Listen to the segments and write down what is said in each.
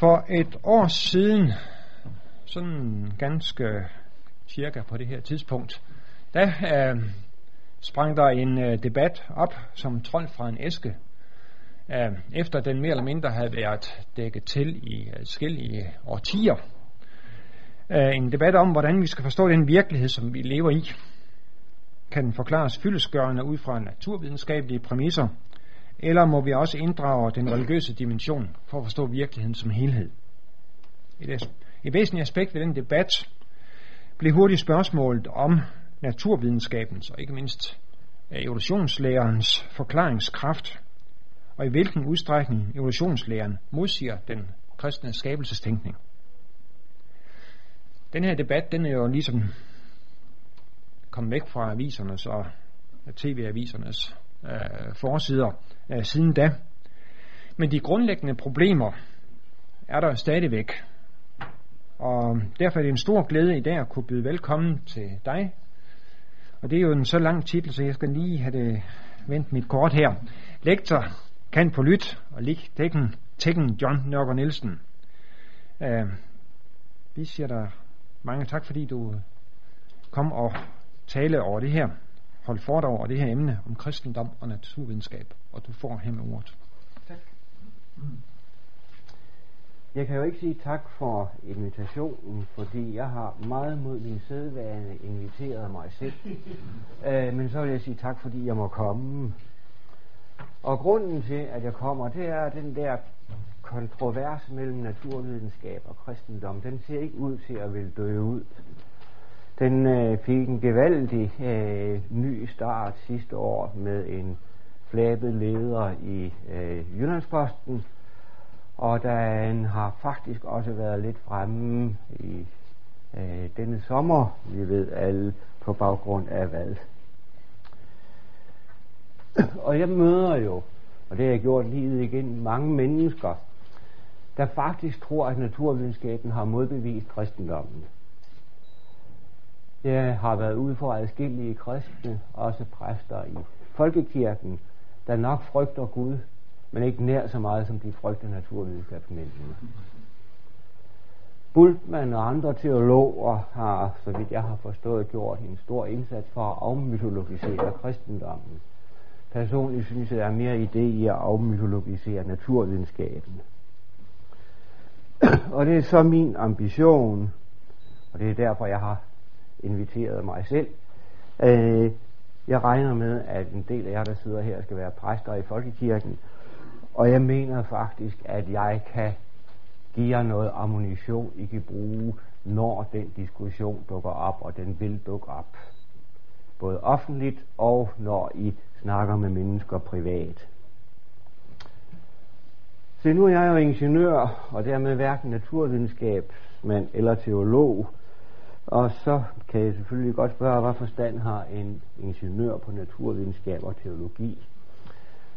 For et år siden, sådan ganske cirka på det her tidspunkt, der øh, sprang der en øh, debat op som trold fra en æske, øh, efter den mere eller mindre havde været dækket til i forskellige årtier. Øh, en debat om, hvordan vi skal forstå den virkelighed, som vi lever i. Kan den forklares fyldesgørende ud fra naturvidenskabelige præmisser, eller må vi også inddrage den religiøse dimension for at forstå virkeligheden som helhed? Et, et væsentligt aspekt ved den debat blev hurtigt spørgsmålet om naturvidenskabens og ikke mindst evolutionslærerens forklaringskraft, og i hvilken udstrækning evolutionslæren modsiger den kristne skabelsestænkning. Den her debat, den er jo ligesom kommet væk fra avisernes og tv-avisernes øh, forsider øh, siden da. Men de grundlæggende problemer er der stadigvæk. Og derfor er det en stor glæde i dag at kunne byde velkommen til dig. Og det er jo en så lang titel, så jeg skal lige have det vendt mit kort her. Lektor kan på lyt og lig tekken, tekken John Nørgaard Nielsen. Uh, vi siger dig mange tak, fordi du kom og tale over det her holde foredrag over det her emne om kristendom og naturvidenskab, og du får her med ordet. Tak. Jeg kan jo ikke sige tak for invitationen, fordi jeg har meget mod min sædvane inviteret mig selv. uh, men så vil jeg sige tak, fordi jeg må komme. Og grunden til, at jeg kommer, det er den der kontrovers mellem naturvidenskab og kristendom. Den ser ikke ud til at ville dø ud. Den øh, fik en gevaldig øh, ny start sidste år med en flabet leder i øh, Jyllandsposten, og den har faktisk også været lidt fremme i øh, denne sommer, vi ved alle på baggrund af hvad. Og jeg møder jo, og det har jeg gjort livet igen, mange mennesker, der faktisk tror, at naturvidenskaben har modbevist kristendommen. Jeg har været ude for adskillige kristne, også præster i folkekirken, der nok frygter Gud, men ikke nær så meget, som de frygter naturvidenskabsmændene. Bultmann og andre teologer har, så vidt jeg har forstået, gjort en stor indsats for at afmytologisere kristendommen. Personligt synes jeg, der er mere idé i at afmytologisere naturvidenskaben. og det er så min ambition, og det er derfor, jeg har inviteret mig selv. Øh, jeg regner med, at en del af jer, der sidder her, skal være præster i Folkekirken, og jeg mener faktisk, at jeg kan give jer noget ammunition, I kan bruge, når den diskussion dukker op, og den vil dukke op. Både offentligt og når I snakker med mennesker privat. Så nu er jeg jo ingeniør, og dermed hverken naturvidenskabsmand eller teolog, og så kan jeg selvfølgelig godt spørge, hvad forstand har en ingeniør på naturvidenskab og teologi?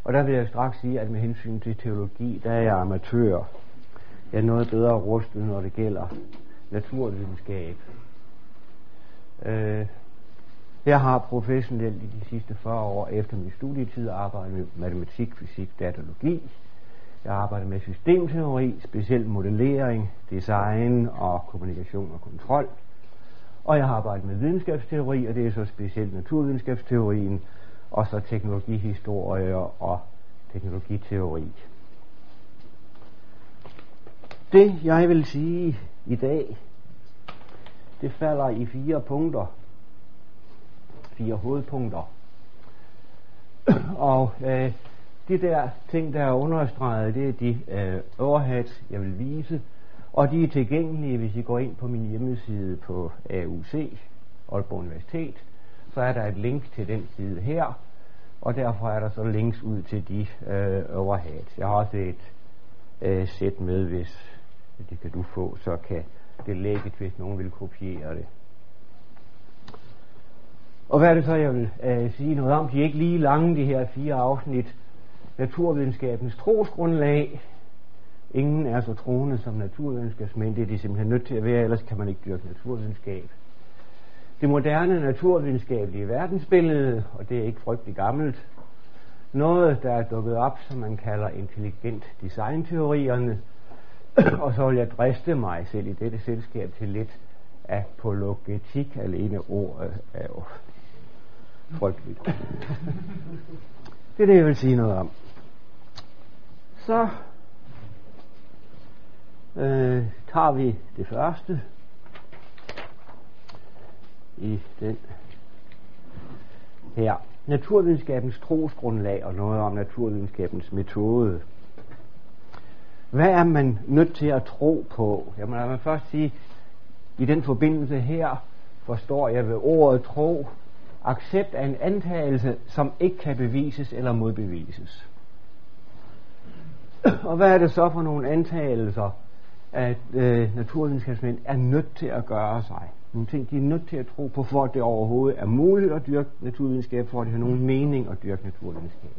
Og der vil jeg straks sige, at med hensyn til teologi, der er jeg amatør. Jeg er noget bedre rustet, når det gælder naturvidenskab. Øh, jeg har professionelt i de sidste 40 år efter min studietid arbejdet med matematik, fysik, datalogi. Jeg arbejder med systemteori, specielt modellering, design og kommunikation og kontrol. Og jeg har arbejdet med videnskabsteori, og det er så specielt naturvidenskabsteorien, og så teknologihistorie og teknologiteori. Det, jeg vil sige i dag, det falder i fire punkter. Fire hovedpunkter. og øh, de der ting, der er understreget, det er de øh, overheads, jeg vil vise, og de er tilgængelige, hvis I går ind på min hjemmeside på AUC, Aalborg Universitet, så er der et link til den side her, og derfor er der så links ud til de øh, overheads. Jeg har også et øh, sæt med, hvis det kan du få, så kan det lægge, hvis nogen vil kopiere det. Og hvad er det så, jeg vil øh, sige noget om? De er ikke lige lange, de her fire afsnit. Naturvidenskabens trosgrundlag, Ingen er så troende som naturvidenskabsmænd. Det er de simpelthen nødt til at være, ellers kan man ikke dyrke naturvidenskab. Det moderne naturvidenskabelige verdensbillede, og det er ikke frygtelig gammelt, noget, der er dukket op, som man kalder intelligent designteorierne, og så vil jeg driste mig selv i dette selskab til lidt apologetik. Alene ordet er jo frygteligt. Det er det, jeg vil sige noget om. Så øh, tager vi det første i den her. Naturvidenskabens trosgrundlag og noget om naturvidenskabens metode. Hvad er man nødt til at tro på? Jamen lad mig først sige, i den forbindelse her forstår jeg ved ordet tro, accept af en antagelse, som ikke kan bevises eller modbevises. Og hvad er det så for nogle antagelser, at øh, naturvidenskabsmænd er nødt til at gøre sig? Nogle ting, de er nødt til at tro på, for at det overhovedet er muligt at dyrke naturvidenskab, for at det har nogen mening at dyrke naturvidenskab.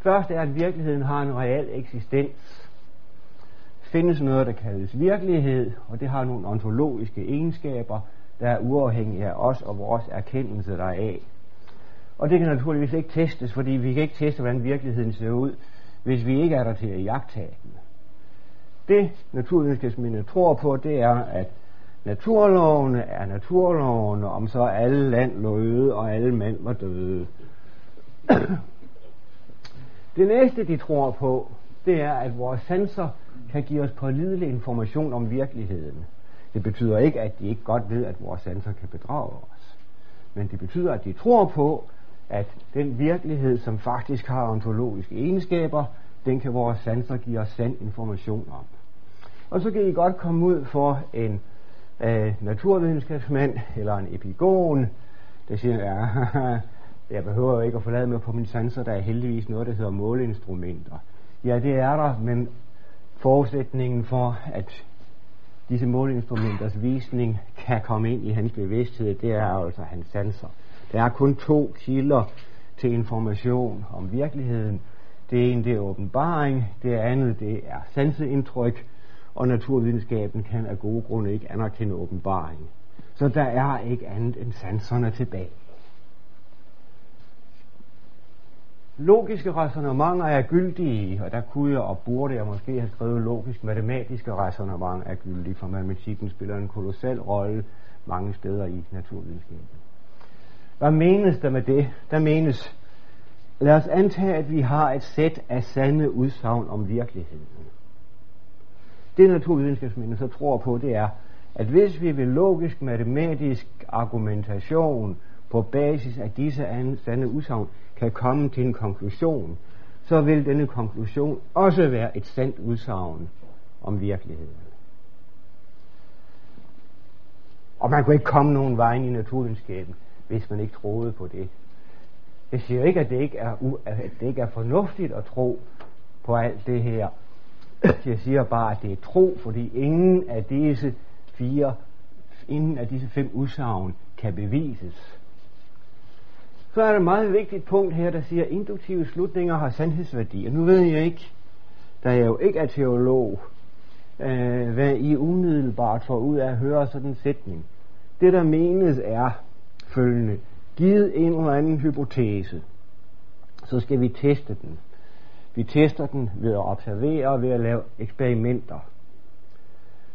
Først er, at virkeligheden har en reel eksistens. Findes noget, der kaldes virkelighed, og det har nogle ontologiske egenskaber, der er uafhængige af os og vores erkendelse deraf. Og det kan naturligvis ikke testes, fordi vi kan ikke teste, hvordan virkeligheden ser ud, hvis vi ikke er der til at jagtage den. Det naturvidenskabsmændene tror på, det er, at naturlovene er naturlovene, om så alle land lå øde, og alle mænd var døde. det næste, de tror på, det er, at vores sanser kan give os pålidelig information om virkeligheden. Det betyder ikke, at de ikke godt ved, at vores sanser kan bedrage os. Men det betyder, at de tror på, at den virkelighed, som faktisk har ontologiske egenskaber, den kan vores sanser give os sand information om. Og så kan I godt komme ud for en øh, naturvidenskabsmand eller en epigon, der siger, ja, jeg behøver jo ikke at forlade mig på mine sanser, der er heldigvis noget, der hedder måleinstrumenter. Ja, det er der, men forudsætningen for, at disse måleinstrumenters visning kan komme ind i hans bevidsthed, det er altså hans sanser. Der er kun to kilder til information om virkeligheden. Det ene det er åbenbaring, det andet det er sanseindtryk, og naturvidenskaben kan af gode grunde ikke anerkende åbenbaring. Så der er ikke andet end sanserne tilbage. Logiske resonemanger er gyldige, og der kunne jeg og burde jeg måske have skrevet logisk matematiske resonemanger er gyldige, for matematikken spiller en kolossal rolle mange steder i naturvidenskaben. Hvad menes der med det? Der menes, lad os antage, at vi har et sæt af sande udsagn om virkeligheden. Det naturvidenskabsmændene så tror på, det er, at hvis vi ved logisk matematisk argumentation på basis af disse sande udsagn kan komme til en konklusion, så vil denne konklusion også være et sandt udsagn om virkeligheden. Og man kunne ikke komme nogen vej i naturvidenskaben, hvis man ikke troede på det. Jeg siger ikke, at det ikke er, u- at det ikke er fornuftigt at tro på alt det her. Jeg siger bare, at det er tro, fordi ingen af disse fire, ingen af disse fem udsagn kan bevises. Så er der et meget vigtigt punkt her, der siger, at induktive slutninger har sandhedsværdi. Og nu ved jeg ikke, da jeg jo ikke er teolog, øh, hvad I umiddelbart får ud af at høre sådan en sætning. Det, der menes, er følgende. Givet en eller anden hypotese, så skal vi teste den. Vi tester den ved at observere og ved at lave eksperimenter.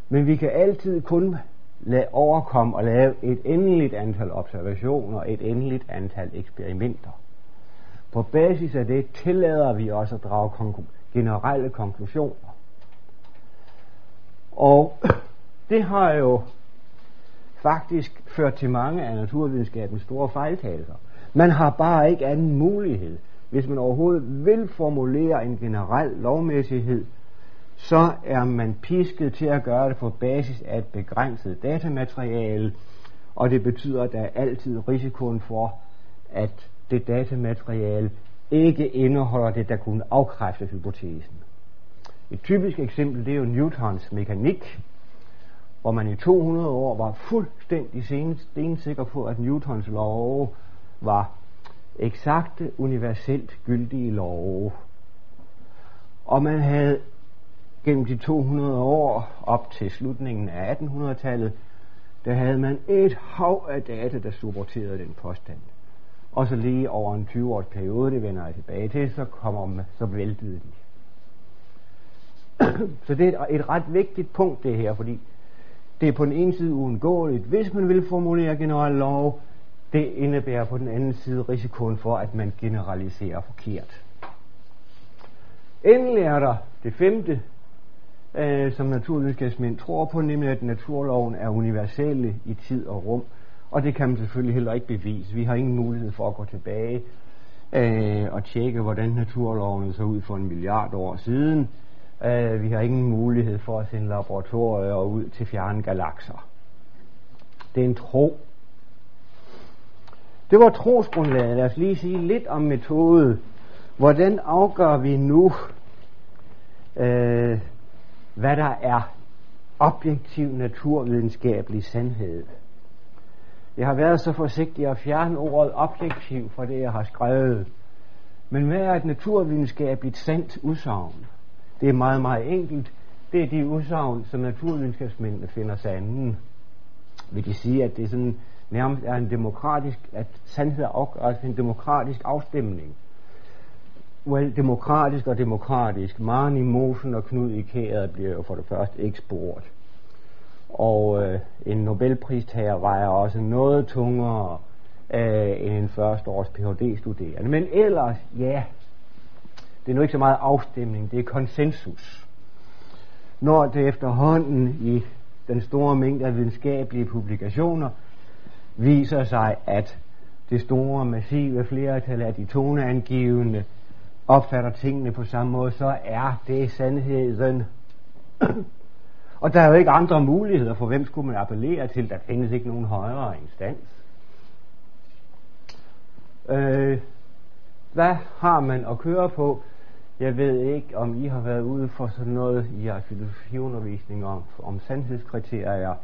Men vi kan altid kun lade overkomme og lave et endeligt antal observationer, et endeligt antal eksperimenter. På basis af det tillader vi os at drage generelle konklusioner. Og det har jo faktisk ført til mange af naturvidenskabens store fejltagelser. Man har bare ikke anden mulighed. Hvis man overhovedet vil formulere en generel lovmæssighed, så er man pisket til at gøre det på basis af et begrænset datamateriale, og det betyder, at der er altid risikoen for, at det datamateriale ikke indeholder det, der kunne afkræfte hypotesen. Et typisk eksempel det er jo Newtons mekanik, hvor man i 200 år var fuldstændig stensikker på, at Newtons love var eksakte, universelt gyldige love. Og man havde gennem de 200 år op til slutningen af 1800-tallet, der havde man et hav af data, der supporterede den påstand. Og så lige over en 20-års periode, det vender jeg tilbage til, så, kommer man, så væltede de. Så det er et, et ret vigtigt punkt det her, fordi det er på den ene side uundgåeligt, hvis man vil formulere generelle lov, det indebærer på den anden side risikoen for, at man generaliserer forkert. Endelig er der det femte, øh, som naturvidenskabsmænd tror på, nemlig at naturloven er universelle i tid og rum. Og det kan man selvfølgelig heller ikke bevise. Vi har ingen mulighed for at gå tilbage øh, og tjekke, hvordan naturloven så ud for en milliard år siden. Øh, vi har ingen mulighed for at sende laboratorier ud til fjerne galakser. Det er en tro. Det var trosgrundlaget. Lad os lige sige lidt om metode. Hvordan afgør vi nu, øh, hvad der er objektiv naturvidenskabelig sandhed? Jeg har været så forsigtig at fjerne ordet objektiv fra det, jeg har skrevet. Men hvad er et naturvidenskabeligt sandt udsagn? Det er meget, meget enkelt. Det er de udsagn, som naturvidenskabsmændene finder sanden. Vil de sige, at det er sådan nærmest er en demokratisk, at sandhed er altså en demokratisk afstemning. Well, demokratisk og demokratisk. Maren i Mosen og Knud i Kæret bliver jo for det første ikke spurgt. Og øh, en Nobelpristager vejer også noget tungere øh, end en første års Ph.D. studerende. Men ellers, ja, det er nu ikke så meget afstemning, det er konsensus. Når det efterhånden i den store mængde af videnskabelige publikationer viser sig, at det store, massive flertal af de toneangivende opfatter tingene på samme måde, så er det sandheden. Og der er jo ikke andre muligheder, for hvem skulle man appellere til? Der findes ikke nogen højere instans. Øh, hvad har man at køre på? Jeg ved ikke, om I har været ude for sådan noget i jeres filosofiundervisning om, om sandhedskriterier.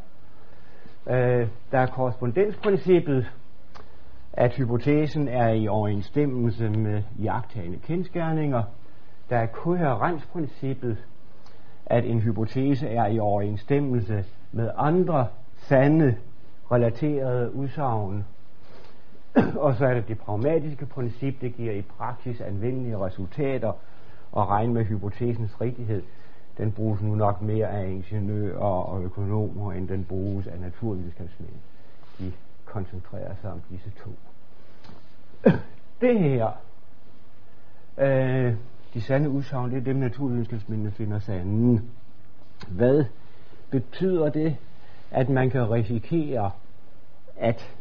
Øh, der er korrespondensprincippet, at hypotesen er i overensstemmelse med jagttagende kendskærninger. Der er koherensprincippet, at en hypotese er i overensstemmelse med andre sande relaterede udsagn. og så er det det pragmatiske princip, det giver i praksis anvendelige resultater og regne med hypotesens rigtighed. Den bruges nu nok mere af ingeniører og økonomer, end den bruges af naturvidenskabsmænd. De koncentrerer sig om disse to. Det her, øh, de sande udsagn, det er dem naturvidenskabsmændene finder sande. Hvad betyder det, at man kan risikere, at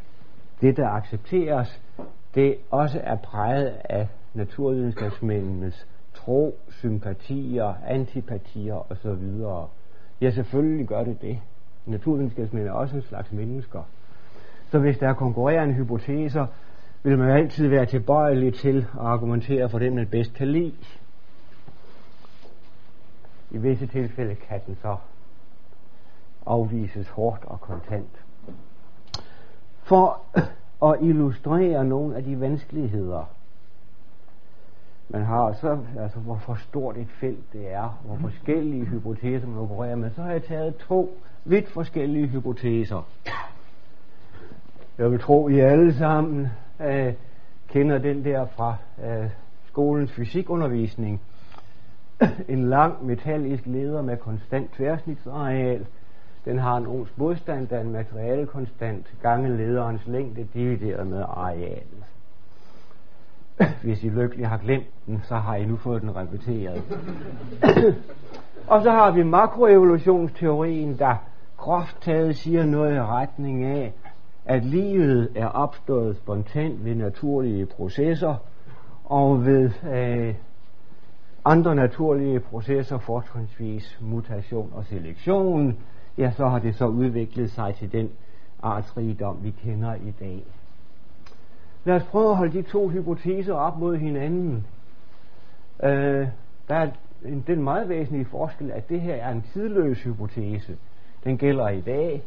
det, der accepteres, det også er præget af naturvidenskabsmændenes tro, sympatier, antipatier osv. Ja, selvfølgelig gør det det. Naturvidenskabsmænd er også en slags mennesker. Så hvis der er konkurrerende hypoteser, vil man altid være tilbøjelig til at argumentere for dem, man bedst kan lide. I visse tilfælde kan den så afvises hårdt og kontant. For at illustrere nogle af de vanskeligheder, man har, så altså hvor stort et felt det er, hvor forskellige hypoteser man opererer med, så har jeg taget to vidt forskellige hypoteser. Jeg vil tro, I alle sammen øh, kender den der fra øh, skolens fysikundervisning. en lang metallisk leder med konstant tværsnitsareal. Den har en ohms modstand, der er en materialekonstant gange lederens længde divideret med arealet. Hvis I lykkelig har glemt den, så har I nu fået den repeteret. og så har vi makroevolutionsteorien, der groft taget siger noget i retning af, at livet er opstået spontant ved naturlige processer, og ved øh, andre naturlige processer, fortrinsvis mutation og selektion, ja, så har det så udviklet sig til den artsrigdom, vi kender i dag. Lad os prøve at holde de to hypoteser op mod hinanden. Øh, der er en, den meget væsentlige forskel, at det her er en tidløs hypotese. Den gælder i dag,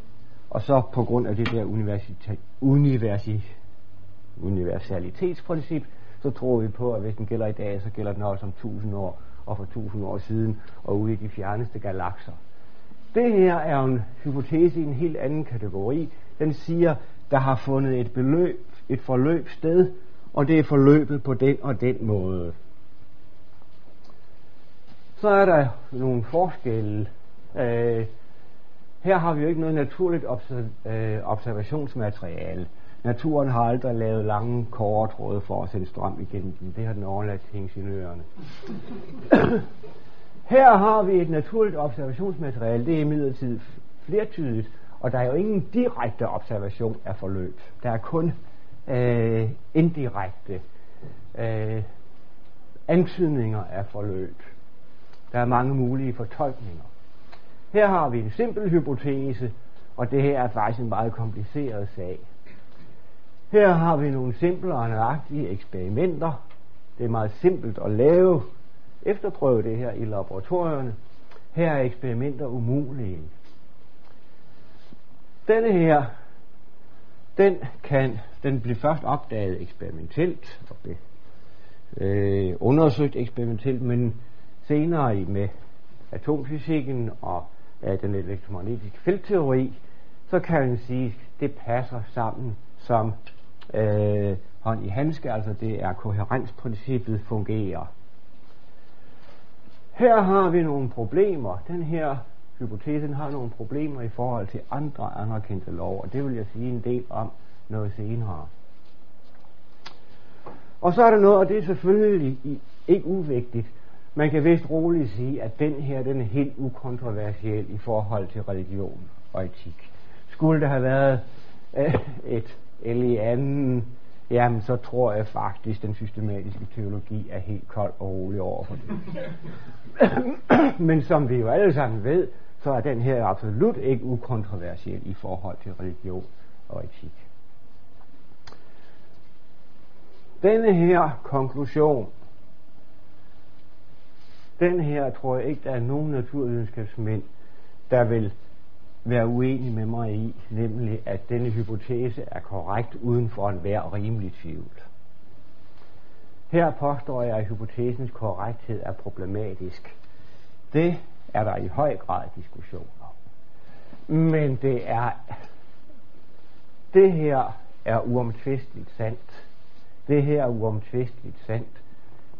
og så på grund af det der universitet, universi, universalitetsprincip, så tror vi på, at hvis den gælder i dag, så gælder den også om 1000 år, og for 1000 år siden, og ude i de fjerneste galakser. Det her er en hypotese i en helt anden kategori. Den siger, der har fundet et beløb, et forløb sted, og det er forløbet på den og den måde. Så er der nogle forskelle. Øh, her har vi jo ikke noget naturligt øh, observationsmateriale. Naturen har aldrig lavet lange kåretråde for at sende strøm igennem den. Det har den overladt til ingeniørerne. Her har vi et naturligt observationsmateriale. Det er imidlertid flertydigt, og der er jo ingen direkte observation af forløb. Der er kun øh, indirekte øh, antydninger af forløb. Der er mange mulige fortolkninger. Her har vi en simpel hypotese, og det her er faktisk en meget kompliceret sag. Her har vi nogle simple og nøjagtige eksperimenter. Det er meget simpelt at lave, efterprøve det her i laboratorierne. Her er eksperimenter umulige. Denne her, den kan, den blev først opdaget eksperimentelt og blev øh, undersøgt eksperimentelt, men senere i med atomfysikken og øh, den elektromagnetiske feltteori, så kan man sige, at det passer sammen som øh, hånd i handske, altså det er koherensprincippet fungerer. Her har vi nogle problemer. Den her hypotesen har nogle problemer i forhold til andre anerkendte lov, og det vil jeg sige en del om noget senere. Og så er der noget, og det er selvfølgelig ikke uvigtigt. Man kan vist roligt sige, at den her den er helt ukontroversiel i forhold til religion og etik. Skulle der have været øh, et eller i anden, jamen så tror jeg faktisk, den systematiske teologi er helt kold og rolig over for det. Men som vi jo alle sammen ved, så er den her absolut ikke ukontroversiel i forhold til religion og etik. Denne her konklusion, den her tror jeg ikke, der er nogen naturvidenskabsmænd, der vil være uenige med mig i, nemlig at denne hypotese er korrekt uden for enhver rimelig tvivl. Her påstår jeg, at hypotesens korrekthed er problematisk. Det er der i høj grad diskussion om. Men det er det her er uomtvisteligt sandt. Det her er uomtvisteligt sandt.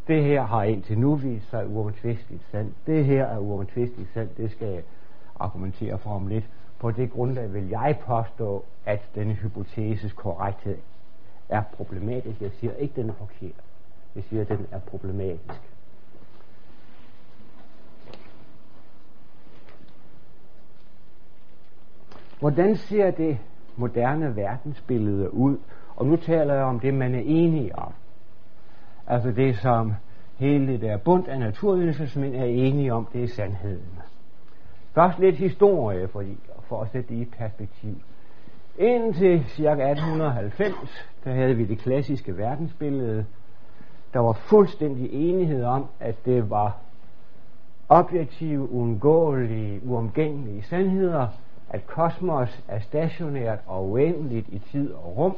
Det her har indtil nu vist sig uomtvisteligt sandt. Det her er uomtvisteligt sandt. Det skal jeg argumentere for om lidt. På det grundlag vil jeg påstå, at denne hypoteses korrekthed er problematisk. Jeg siger ikke, den er forkert. Jeg siger, at den er problematisk. Hvordan ser det moderne verdensbillede ud? Og nu taler jeg om det, man er enige om. Altså det, som hele det der bund af naturvidenskabsmænd er enige om, det er sandheden. Først lidt historie, fordi, for at sætte det i perspektiv. Indtil ca. 1890, der havde vi det klassiske verdensbillede. Der var fuldstændig enighed om, at det var objektive, uundgåelige, uomgængelige sandheder, at kosmos er stationært og uendeligt i tid og rum.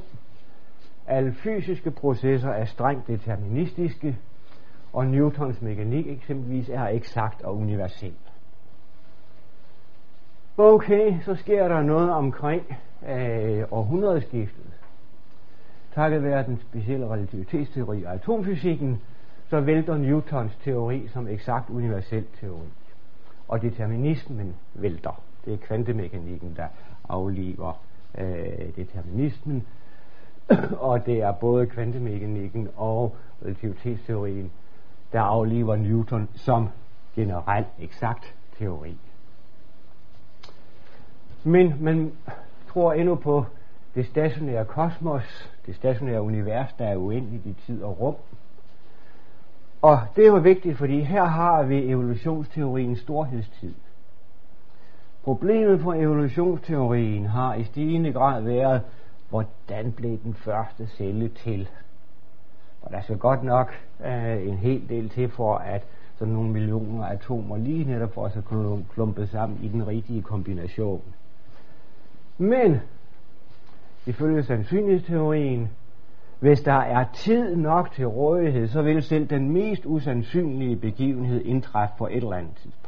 Alle fysiske processer er strengt deterministiske, og Newtons mekanik eksempelvis er eksakt og universel. Okay, så sker der noget omkring øh, århundredeskiftet. Takket være den specielle relativitetsteori og atomfysikken, så vælter Newtons teori som eksakt universel teori. Og determinismen vælter. Det er kvantemekanikken, der afliver øh, determinismen. og det er både kvantemekanikken og relativitetsteorien, der afliver Newton som generelt eksakt teori. Men man tror endnu på det stationære kosmos, det stationære univers, der er uendeligt i tid og rum. Og det er jo vigtigt, fordi her har vi evolutionsteoriens storhedstid. Problemet for evolutionsteorien har i stigende grad været, hvordan blev den første celle til? Og der skal godt nok øh, en hel del til for, at sådan nogle millioner atomer lige netop for at kunne klumpe sammen i den rigtige kombination. Men ifølge sandsynlighedsteorien, hvis der er tid nok til rådighed, så vil selv den mest usandsynlige begivenhed indtræffe på et eller andet tidspunkt.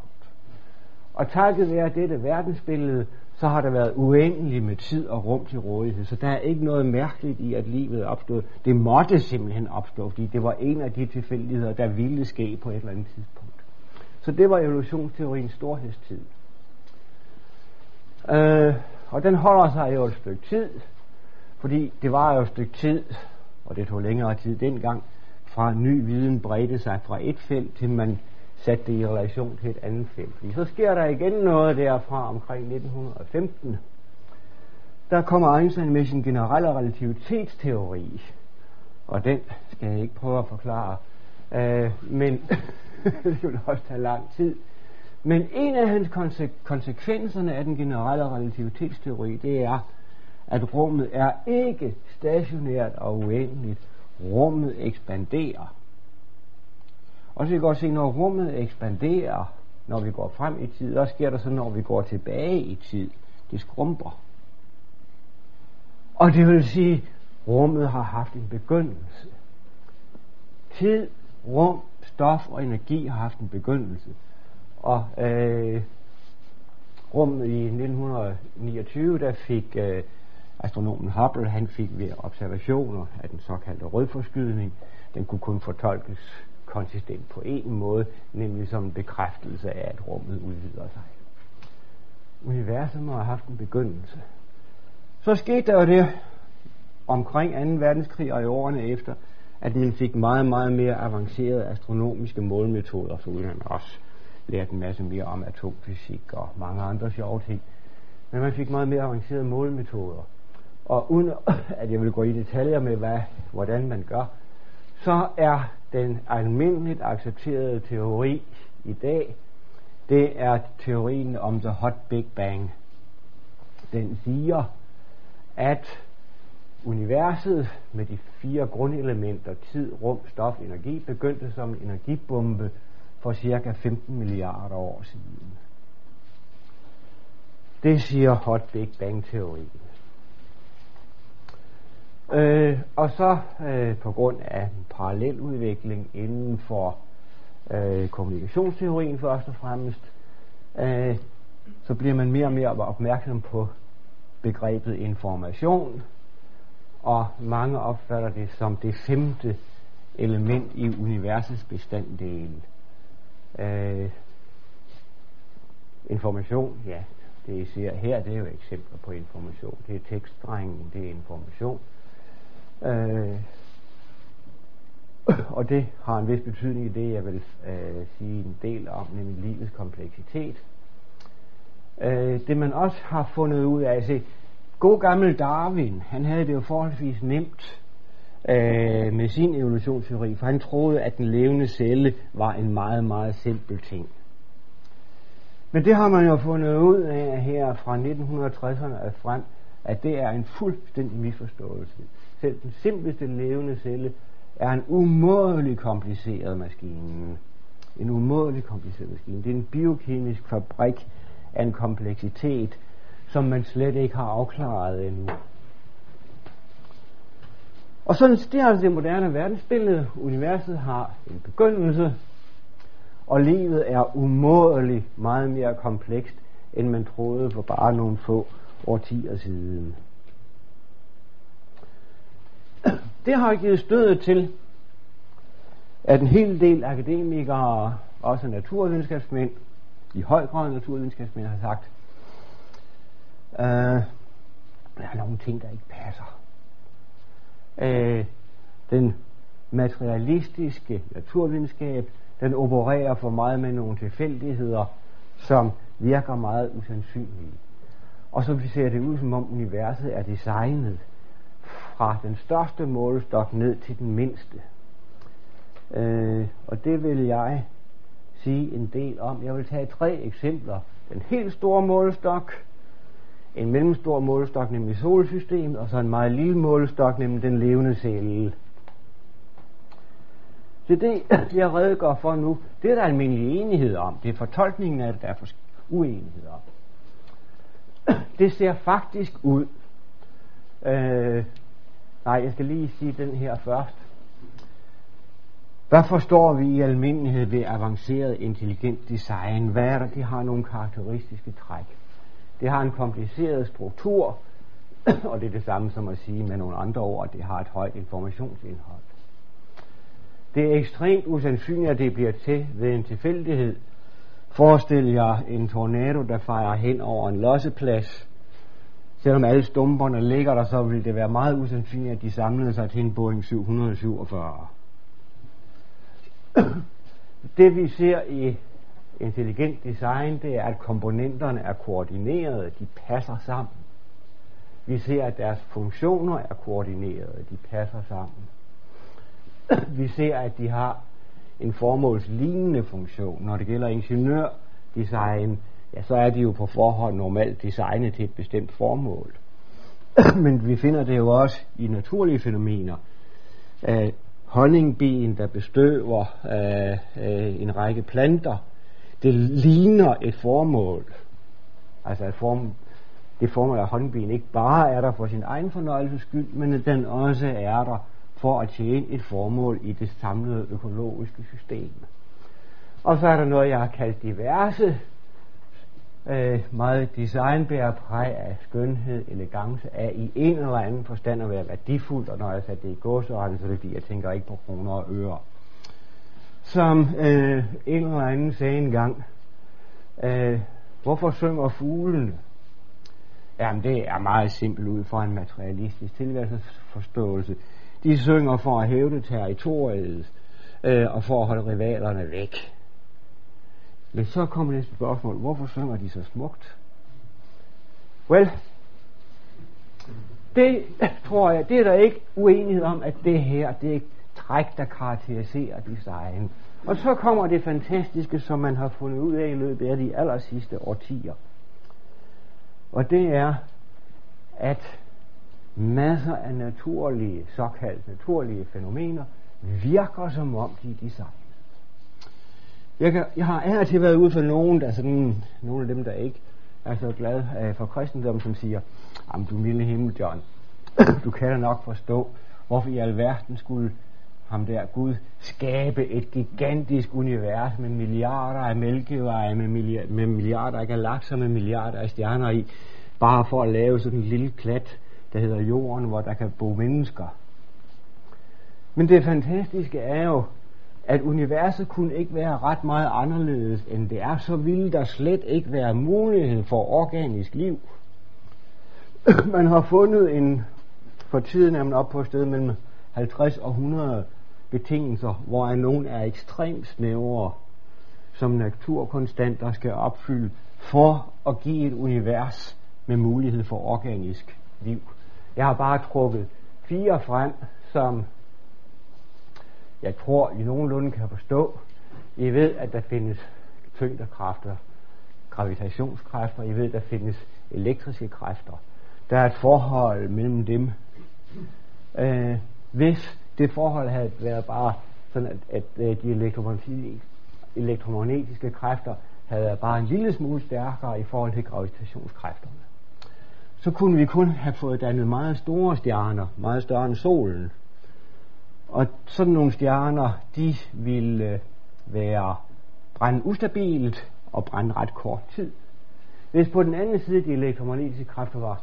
Og takket være dette verdensbillede, så har der været uendeligt med tid og rum til rådighed. Så der er ikke noget mærkeligt i, at livet opstod. Det måtte simpelthen opstå, fordi det var en af de tilfældigheder, der ville ske på et eller andet tidspunkt. Så det var evolutionsteoriens storhedstid. Øh, og den holder sig jo et stykke tid, fordi det var jo et stykke tid, og det tog længere tid dengang, fra ny viden bredte sig fra et felt, til man sat det i relation til et andet felt. Fordi så sker der igen noget derfra omkring 1915. Der kommer Einstein med sin generelle relativitetsteori, og den skal jeg ikke prøve at forklare, øh, men det vil også tage lang tid. Men en af hans konse- konsekvenserne af den generelle relativitetsteori, det er, at rummet er ikke stationært og uendeligt. Rummet ekspanderer. Og så kan vi godt se, når rummet ekspanderer, når vi går frem i tid, og sker der så, når vi går tilbage i tid. Det skrumper. Og det vil sige, rummet har haft en begyndelse. Tid, rum, stof og energi har haft en begyndelse. Og øh, rummet i 1929, der fik øh, astronomen Hubble, han fik ved observationer af den såkaldte rødforskydning, den kunne kun fortolkes konsistent på en måde, nemlig som en bekræftelse af, at rummet udvider sig. Universet må have haft en begyndelse. Så skete der jo det omkring 2. verdenskrig og i årene efter, at de fik meget, meget mere avancerede astronomiske målmetoder, så man også lærte en masse mere om atomfysik og mange andre sjove ting. Men man fik meget mere avancerede målmetoder. Og uden at jeg vil gå i detaljer med, hvad, hvordan man gør, så er den almindeligt accepterede teori i dag, det er teorien om the hot big bang. Den siger, at universet med de fire grundelementer, tid, rum, stof, energi, begyndte som en energibombe for cirka 15 milliarder år siden. Det siger hot big bang teorien. Øh, og så øh, på grund af en parallel udvikling inden for øh, kommunikationsteorien først og fremmest, øh, så bliver man mere og mere opmærksom på begrebet information, og mange opfatter det som det femte element i universets bestanddel. Øh, information, ja, det I ser her, det er jo eksempler på information. Det er tekstdrengen, det er information. Øh, og det har en vis betydning i det, jeg vil øh, sige en del om, nemlig livets kompleksitet. Øh, det man også har fundet ud af, se, god gammel Darwin, han havde det jo forholdsvis nemt øh, med sin evolutionsteori, for han troede, at den levende celle var en meget, meget simpel ting. Men det har man jo fundet ud af her fra 1960'erne frem, at det er en fuldstændig misforståelse. Selv den simpleste levende celle er en umådelig kompliceret maskine. En umådelig kompliceret maskine. Det er en biokemisk fabrik af en kompleksitet, som man slet ikke har afklaret endnu. Og sådan det er altså det moderne verdensbillede. Universet har en begyndelse, og livet er umådeligt meget mere komplekst, end man troede for bare nogle få årtier siden. Det har givet stødet til, at en hel del akademikere, også naturvidenskabsmænd, i høj grad naturvidenskabsmænd, har sagt, øh, der er nogle ting, der ikke passer. Øh, den materialistiske naturvidenskab, den opererer for meget med nogle tilfældigheder, som virker meget usandsynlige. Og så ser det ud, som om universet er designet fra den største målestok ned til den mindste. Øh, og det vil jeg sige en del om. Jeg vil tage tre eksempler. Den helt store målestok, en mellemstor målestok, nemlig solsystemet, og så en meget lille målestok, nemlig den levende celle. Så det, jeg redegør for nu, det er der almindelig enighed om. Det er fortolkningen af det, der er uenighed om. Det ser faktisk ud. Øh, nej, jeg skal lige sige den her først. Hvad forstår vi i almindelighed ved avanceret intelligent design? Hvad er der? Det har nogle karakteristiske træk. Det har en kompliceret struktur, og det er det samme som at sige med nogle andre ord, at det har et højt informationsindhold. Det er ekstremt usandsynligt, at det bliver til ved en tilfældighed, Forestil jer en tornado, der fejrer hen over en losseplads. Selvom alle stumperne ligger der, så ville det være meget usandsynligt, at de samlede sig til en Boeing 747. Det vi ser i intelligent design, det er, at komponenterne er koordinerede, de passer sammen. Vi ser, at deres funktioner er koordinerede, de passer sammen. Vi ser, at de har en formålslignende funktion. Når det gælder ingeniørdesign, ja, så er de jo på forhånd normalt designet til et bestemt formål. Men vi finder det jo også i naturlige fænomener. Uh, honningbien, der bestøver uh, uh, en række planter, det ligner et formål. Altså et form, det formål, at honningbien ikke bare er der for sin egen fornøjelses skyld, men at den også er der for at tjene et formål i det samlede økologiske system. Og så er der noget, jeg har kaldt diverse, øh, meget designbærer præg af skønhed, elegance, af i en eller anden forstand at være værdifuldt, og når jeg satte det i gåsøjne, så er det fordi, jeg tænker ikke på kroner og øre. Som øh, en eller anden sagde engang, øh, hvorfor synger fuglene? Jamen det er meget simpelt ud fra en materialistisk tilværelsesforståelse. De synger for at hævde territoriet øh, og for at holde rivalerne væk. Men så kommer næste spørgsmål. Hvorfor synger de så smukt? Well, det tror jeg, det er der ikke uenighed om, at det her, det er træk, der karakteriserer design. Og så kommer det fantastiske, som man har fundet ud af i løbet af de aller sidste årtier. Og det er, at masser af naturlige, såkaldt naturlige fænomener, virker som om de er design. Jeg, kan, jeg har af til været ude for nogen, der sådan, nogle af dem, der ikke er så glad øh, for kristendommen, som siger, jamen du lille himmel, John, du kan da nok forstå, hvorfor i alverden skulle ham der Gud skabe et gigantisk univers med milliarder af mælkeveje, med, milliard, med milliarder af galakser, med milliarder af stjerner i, bare for at lave sådan en lille klat der hedder jorden, hvor der kan bo mennesker. Men det fantastiske er jo, at universet kunne ikke være ret meget anderledes end det er, så ville der slet ikke være mulighed for organisk liv. Man har fundet en, for tiden er man op på et sted mellem 50 og 100 betingelser, hvor nogen er ekstremt snævre, som naturkonstanter skal opfylde, for at give et univers med mulighed for organisk liv. Jeg har bare trukket fire frem, som jeg tror, I nogenlunde kan forstå. I ved, at der findes tyngdekræfter, gravitationskræfter. I ved, at der findes elektriske kræfter. Der er et forhold mellem dem. Øh, hvis det forhold havde været bare sådan, at, at, at de elektromagnetiske, elektromagnetiske kræfter havde været bare en lille smule stærkere i forhold til gravitationskræfterne så kunne vi kun have fået dannet meget store stjerner, meget større end solen. Og sådan nogle stjerner, de ville øh, være brænde ustabilt og brænde ret kort tid. Hvis på den anden side de elektromagnetiske kræfter var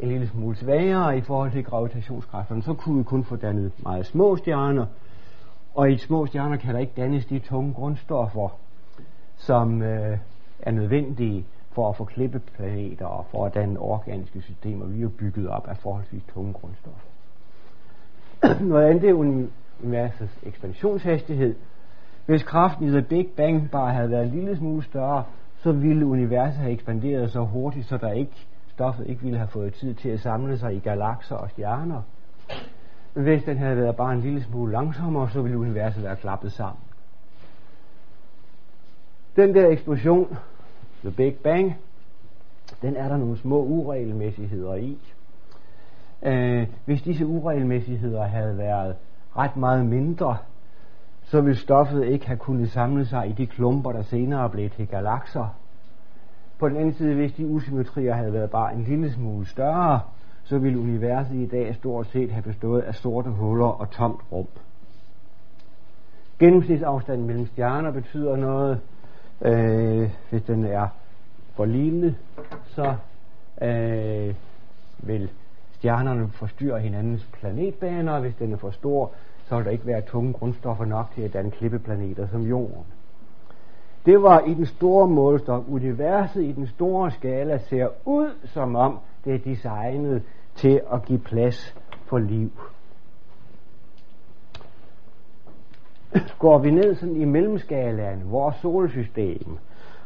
en lille smule svagere i forhold til gravitationskræfterne, så kunne vi kun få dannet meget små stjerner. Og i små stjerner kan der ikke dannes de tunge grundstoffer, som øh, er nødvendige for at få klippeplaneter og for at danne organiske systemer. Vi er jo bygget op af forholdsvis tunge grundstoffer. Noget andet er universets ekspansionshastighed. Hvis kraften i The Big Bang bare havde været en lille smule større, så ville universet have ekspanderet så hurtigt, så der ikke, stoffet ikke ville have fået tid til at samle sig i galakser og stjerner. Men hvis den havde været bare en lille smule langsommere, så ville universet være klappet sammen. Den der eksplosion The Big Bang, den er der nogle små uregelmæssigheder i. Øh, hvis disse uregelmæssigheder havde været ret meget mindre, så ville stoffet ikke have kunnet samle sig i de klumper, der senere blev til galakser. På den anden side, hvis de usymmetrier havde været bare en lille smule større, så ville universet i dag stort set have bestået af sorte huller og tomt rum. Gennemsnitsafstanden mellem stjerner betyder noget, øh, hvis den er for lille, så øh, vil stjernerne forstyrrer hinandens planetbaner, og hvis den er for stor, så vil der ikke være tunge grundstoffer nok til at danne klippeplaneter som jorden. det var i den store målestok. Universet i den store skala ser ud som om det er designet til at give plads for liv. Går vi ned sådan i mellemskalaen, vores solsystem,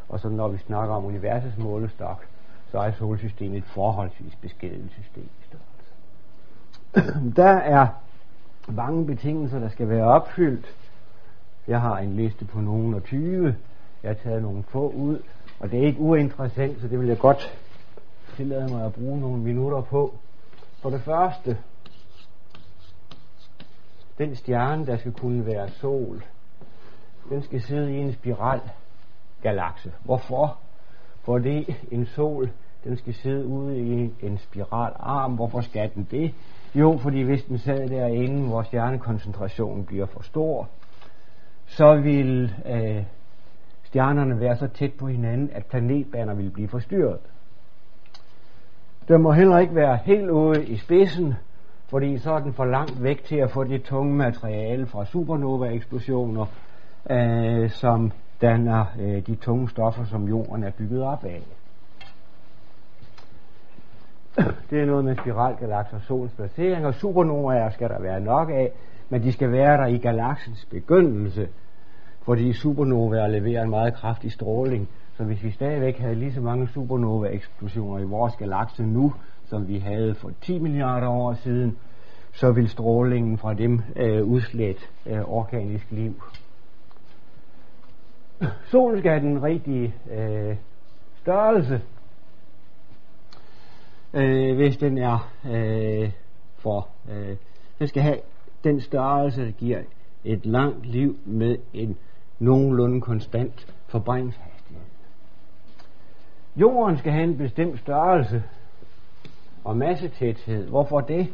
og så når vi snakker om universets målestok, så er solsystemet et forholdsvis beskedent system. Der er mange betingelser, der skal være opfyldt. Jeg har en liste på nogen og 20. Jeg har taget nogle få ud, og det er ikke uinteressant, så det vil jeg godt tillade mig at bruge nogle minutter på. For det første, den stjerne, der skal kunne være sol, den skal sidde i en spiral galakse. Hvorfor? Fordi en sol, den skal sidde ude i en spiralarm. Hvorfor skal den det? Jo, fordi hvis den sad derinde, hvor stjernekoncentrationen bliver for stor, så vil øh, stjernerne være så tæt på hinanden, at planetbaner vil blive forstyrret. Den må heller ikke være helt ude i spidsen, fordi så er den for langt væk til at få det tunge materiale fra supernova-eksplosioner, øh, som danner øh, de tunge stoffer, som jorden er bygget op af. Det er noget med spiralgalakser solens placering, og supernovaer skal der være nok af, men de skal være der i galaksens begyndelse, fordi supernovaer leverer en meget kraftig stråling. Så hvis vi stadigvæk havde lige så mange supernova-eksplosioner i vores galakse nu, som vi havde for 10 milliarder år siden, så vil strålingen fra dem øh, udslætte øh, organisk liv. Solen skal have den rigtige øh, størrelse, øh, hvis den er øh, for øh, den skal have den størrelse der giver et langt liv med en nogenlunde konstant forbrændingshastighed. Jorden skal have en bestemt størrelse og massetæthed. Hvorfor det?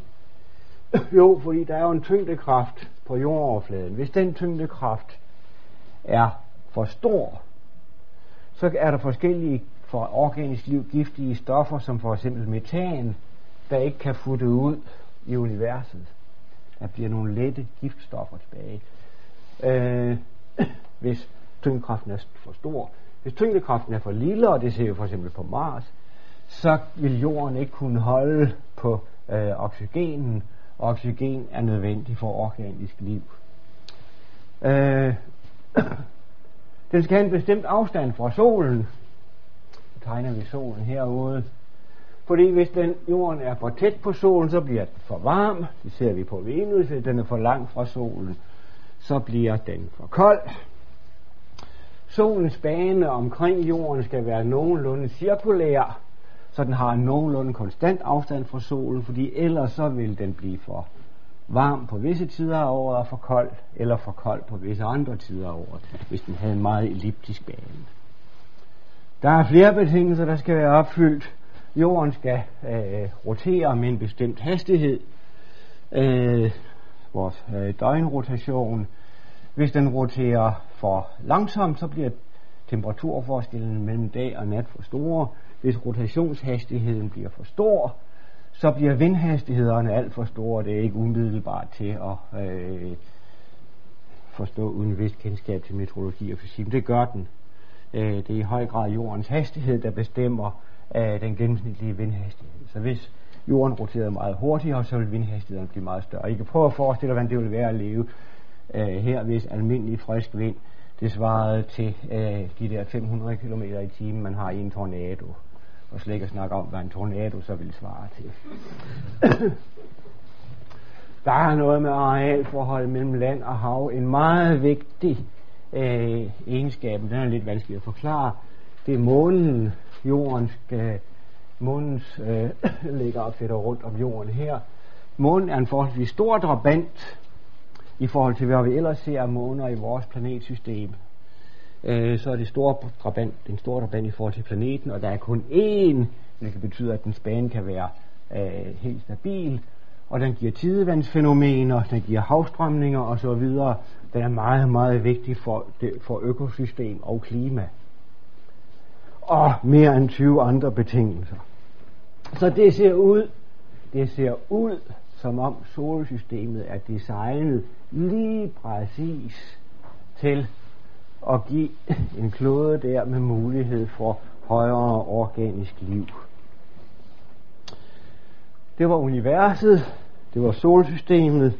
jo, fordi der er jo en tyngdekraft på jordoverfladen. Hvis den tyngdekraft er for stor, så er der forskellige for organisk liv giftige stoffer, som for eksempel metan, der ikke kan futte ud i universet. Der bliver nogle lette giftstoffer tilbage. Øh, hvis tyngdekraften er for stor. Hvis tyngdekraften er for lille, og det ser vi for eksempel på Mars, så vil jorden ikke kunne holde på øh, oxygenen, og oxygen er nødvendig for organisk liv. Øh, den skal have en bestemt afstand fra solen, tegner vi solen herude. Fordi hvis den jorden er for tæt på solen, så bliver den for varm. Det ser vi på Venus. Hvis den er for langt fra solen, så bliver den for kold. Solens bane omkring jorden skal være nogenlunde cirkulær, så den har nogenlunde konstant afstand fra solen, fordi ellers så vil den blive for varm på visse tider af året og for kold, eller for kold på visse andre tider af året, hvis den havde en meget elliptisk bane. Der er flere betingelser, der skal være opfyldt. Jorden skal øh, rotere med en bestemt hastighed. Øh, vores øh, døgnrotation. Hvis den roterer for langsomt, så bliver temperaturforskellen mellem dag og nat for store. Hvis rotationshastigheden bliver for stor, så bliver vindhastighederne alt for store. Det er ikke umiddelbart til at øh, forstå uden vist kendskab til meteorologi og fysik. Det gør den. Øh, det er i høj grad jordens hastighed, der bestemmer øh, den gennemsnitlige vindhastighed. Så hvis jorden roterede meget hurtigere, så ville vindhastigheden blive meget større. I kan prøve at forestille jer, hvordan det ville være at leve øh, her, hvis almindelig frisk vind, det svarede til øh, de der 500 km i timen, man har i en tornado. Og slet ikke at snakke om, hvad en tornado så vil svare til. Der er noget med arealforhold mellem land og hav. En meget vigtig øh, egenskaben, den er lidt vanskelig at forklare. Det er månen, jorden skal, månens øh, ligger og fætter rundt om jorden her. Månen er en forholdsvis stor drabant i forhold til, hvad vi ellers ser af måner i vores planetsystem. Øh, så er det store drabant, den store drabant i forhold til planeten, og der er kun én, hvilket betyder, at den bane kan være øh, helt stabil, og den giver tidevandsfænomener, den giver havstrømninger osv der er meget, meget vigtig for, det, for økosystem og klima. Og mere end 20 andre betingelser. Så det ser ud, det ser ud som om solsystemet er designet lige præcis til at give en klode der med mulighed for højere organisk liv. Det var universet, det var solsystemet,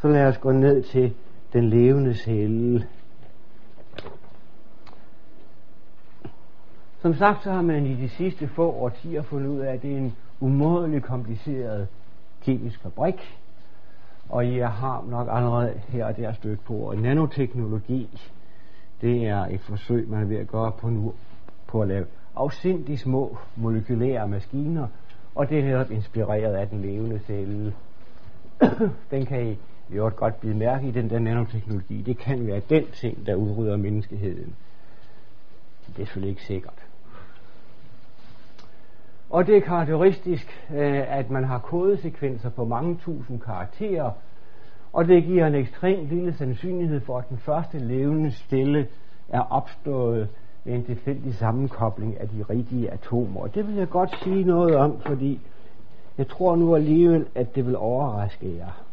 så lad os gå ned til den levende celle. Som sagt, så har man i de sidste få årtier fundet ud af, at det er en umådelig kompliceret kemisk fabrik, og jeg har nok allerede her og der stødt på, og nanoteknologi, det er et forsøg, man er ved at gøre på nu, på at lave afsindig små molekylære maskiner, og det er netop inspireret af den levende celle. den kan I vi har godt blive mærke i, den der nanoteknologi. Det kan være den ting, der udrydder menneskeheden. Det er selvfølgelig ikke sikkert. Og det er karakteristisk, øh, at man har kodesekvenser på mange tusind karakterer, og det giver en ekstrem lille sandsynlighed for, at den første levende stille er opstået ved en tilfældig sammenkobling af de rigtige atomer. Og det vil jeg godt sige noget om, fordi jeg tror nu alligevel, at det vil overraske jer.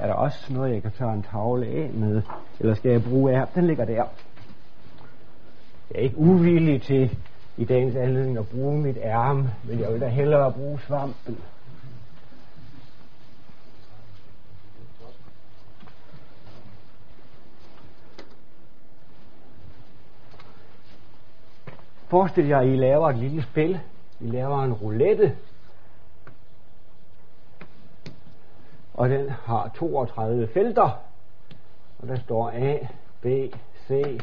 Er der også noget, jeg kan tage en tavle af med? Eller skal jeg bruge af? Den ligger der. Jeg er ikke uvillig til i dagens anledning at bruge mit ærm, men jeg vil da hellere bruge svampen. Forestil jer, at I laver et lille spil. I laver en roulette. Og den har 32 felter. Og der står A, B, C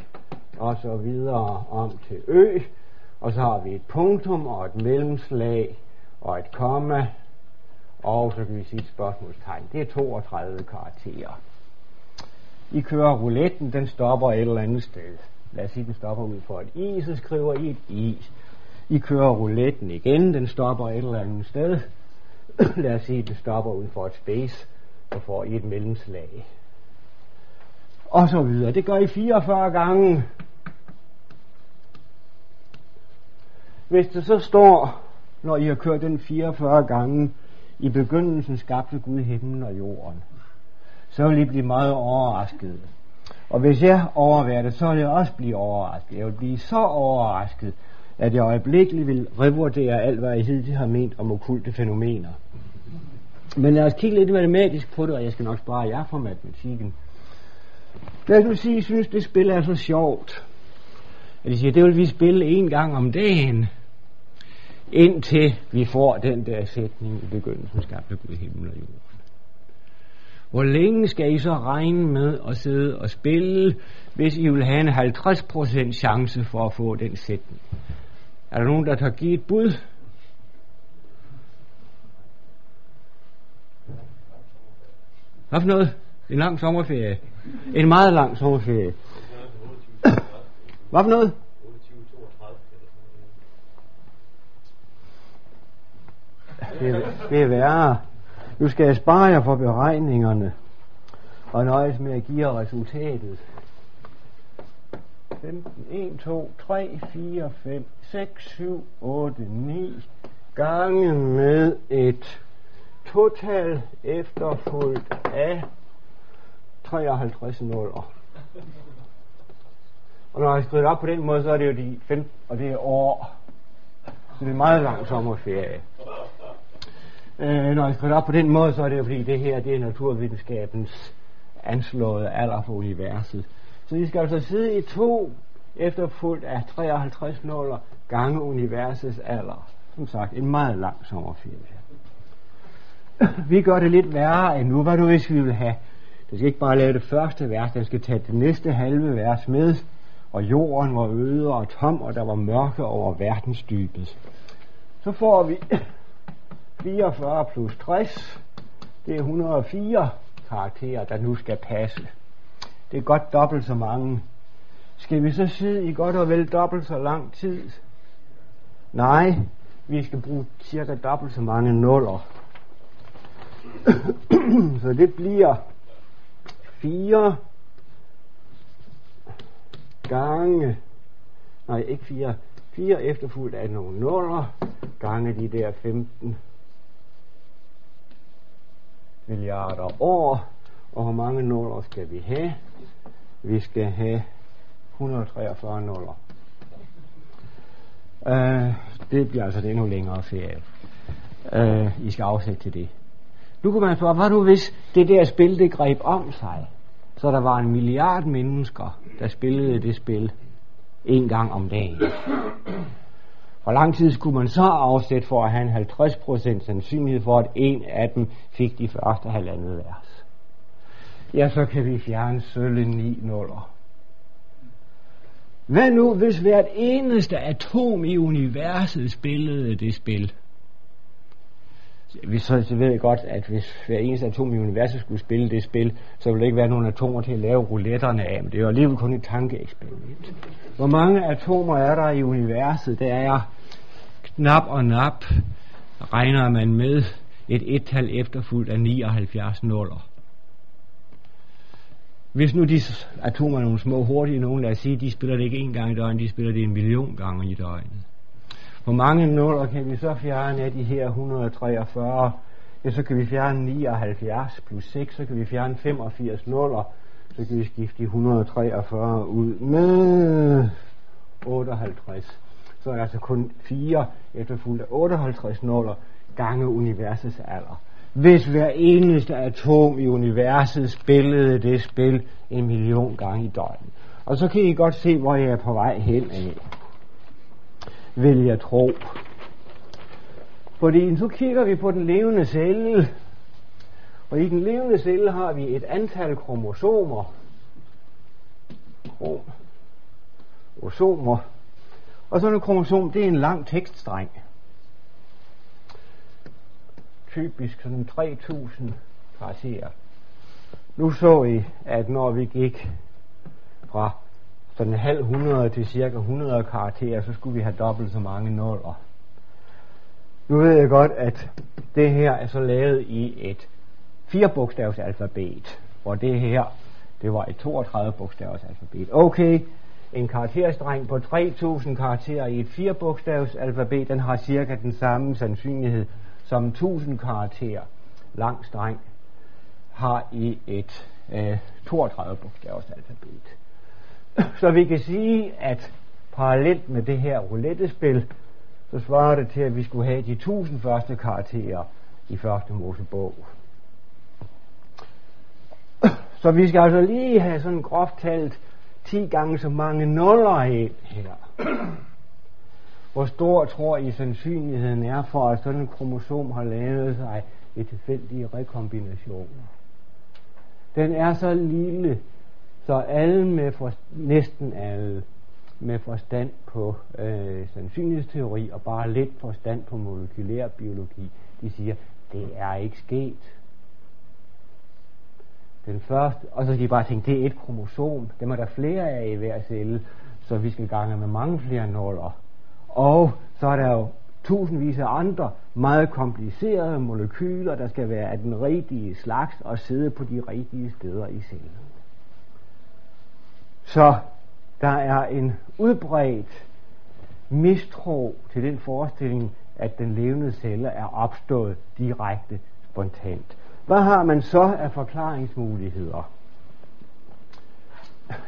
og så videre om til Ø. Og så har vi et punktum og et mellemslag og et komma. Og så kan vi sige et spørgsmålstegn. Det er 32 karakterer. I kører rouletten, den stopper et eller andet sted lad os sige, den stopper ud for et i, så skriver I et i. I kører rouletten igen, den stopper et eller andet sted. lad os sige, den stopper ud for et space, og får I et mellemslag. Og så videre. Det gør I 44 gange. Hvis det så står, når I har kørt den 44 gange, i begyndelsen skabte Gud himlen og jorden, så vil I blive meget overrasket. Og hvis jeg overværer det, så vil jeg også blive overrasket. Jeg vil blive så overrasket, at jeg øjeblikkeligt vil revurdere alt, hvad jeg hidtil har ment om okulte fænomener. Men lad os kigge lidt matematisk på det, og jeg skal nok spare jer for matematikken. Lad os nu sige, at I synes, det spil er så sjovt. At de siger, det vil vi spille en gang om dagen, indtil vi får den der sætning i begyndelsen, skabte Gud himmel og jord. Hvor længe skal I så regne med at sidde og spille, hvis I vil have en 50% chance for at få den sætning? Er der nogen, der tager givet et bud? Hvad for noget? En lang sommerferie. En meget lang sommerferie. Hvad for noget? Det, det er værre. Nu skal jeg spare jer for beregningerne og nøjes med at give jer resultatet. 15, 1, 2, 3, 4, 5, 6, 7, 8, 9 gange med et total efterfulgt af 53 nuller. Og når jeg skrevet op på den måde, så er det jo de 15, og det er år. Så det er meget lang sommerferie. Øh, når jeg skriver op på den måde, så er det jo fordi, det her det er naturvidenskabens anslåede alder for universet. Så I skal altså sidde i to efterfulgt af 53 nuller gange universets alder. Som sagt, en meget lang sommerferie. Vi gør det lidt værre end nu. Hvad nu hvis vi vil have? Det skal ikke bare lave det første vers, den skal tage det næste halve vers med. Og jorden var øde og tom, og der var mørke over verdensdybet. Så får vi 44 plus 60, det er 104 karakterer, der nu skal passe. Det er godt dobbelt så mange. Skal vi så sidde i godt og vel dobbelt så lang tid? Nej, vi skal bruge cirka dobbelt så mange nuller. så det bliver 4 gange, nej ikke 4, 4 efterfulgt af nogle nuller, gange de der 15 milliarder år, Og hvor mange nuller skal vi have? Vi skal have 143 nuller. Uh, det bliver altså endnu længere ferie. Uh, øh, I skal afsætte til det. Nu kunne man spørge, hvad nu hvis det der spil, det greb om sig? Så der var en milliard mennesker, der spillede det spil en gang om dagen. Hvor lang tid skulle man så afsætte for at have en 50% sandsynlighed for, at en af dem fik de første halvandet vers? Ja, så kan vi fjerne sølle 9 nuller. Hvad nu, hvis hvert eneste atom i universet spillede det spil? Vi så, så ved godt, at hvis hver eneste atom i universet skulle spille det spil, så ville der ikke være nogen atomer til at lave rouletterne af, men det er jo alligevel kun et tankeeksperiment. Hvor mange atomer er der i universet? Det er knap og nap, regner man med et et-tal af 79 nuller. Hvis nu de atomer er nogle små hurtige nogen, lad os sige, de spiller det ikke en gang i døgnet, de spiller det en million gange i døgnet. Hvor mange nuller kan vi så fjerne af de her 143? Ja, så kan vi fjerne 79 plus 6, så kan vi fjerne 85 nuller. Så kan vi skifte de 143 ud med 58. Så er der altså kun 4 efterfulgt af 58 nuller gange universets alder. Hvis hver eneste atom i universet spillede det spil en million gange i døgnet. Og så kan I godt se, hvor jeg er på vej hen af vil jeg tro. Fordi nu kigger vi på den levende celle, og i den levende celle har vi et antal kromosomer. Kromosomer. Og sådan en kromosom, det er en lang tekststreng. Typisk sådan 3000 karakterer. Nu så I, at når vi gik fra sådan en halv hundrede til cirka 100 karakterer, så skulle vi have dobbelt så mange nuller. Nu ved jeg godt, at det her er så lavet i et firebogstavs alfabet, hvor det her, det var et 32 bogstavs alfabet. Okay, en karakterstreng på 3000 karakterer i et firebogstavs alfabet, den har cirka den samme sandsynlighed som 1000 karakterer lang streng har i et øh, 32 bogstavs alfabet. Så vi kan sige, at parallelt med det her roulettespil, så svarer det til, at vi skulle have de 1000 første karakterer i første Mosebog. Så vi skal altså lige have sådan groft talt 10 gange så mange nuller ind her. Hvor stor tror I sandsynligheden er for, at sådan en kromosom har lavet sig i tilfældige rekombinationer? Den er så lille, så alle med for, næsten alle med forstand på øh, sandsynlighedsteori og bare lidt forstand på molekylær biologi, de siger, det er ikke sket. Den første, og så kan de bare tænke, det er et kromosom, dem er der flere af i hver celle, så vi skal gange med mange flere nuller. Og så er der jo tusindvis af andre meget komplicerede molekyler, der skal være af den rigtige slags og sidde på de rigtige steder i cellen. Så der er en udbredt mistro til den forestilling, at den levende celle er opstået direkte spontant. Hvad har man så af forklaringsmuligheder?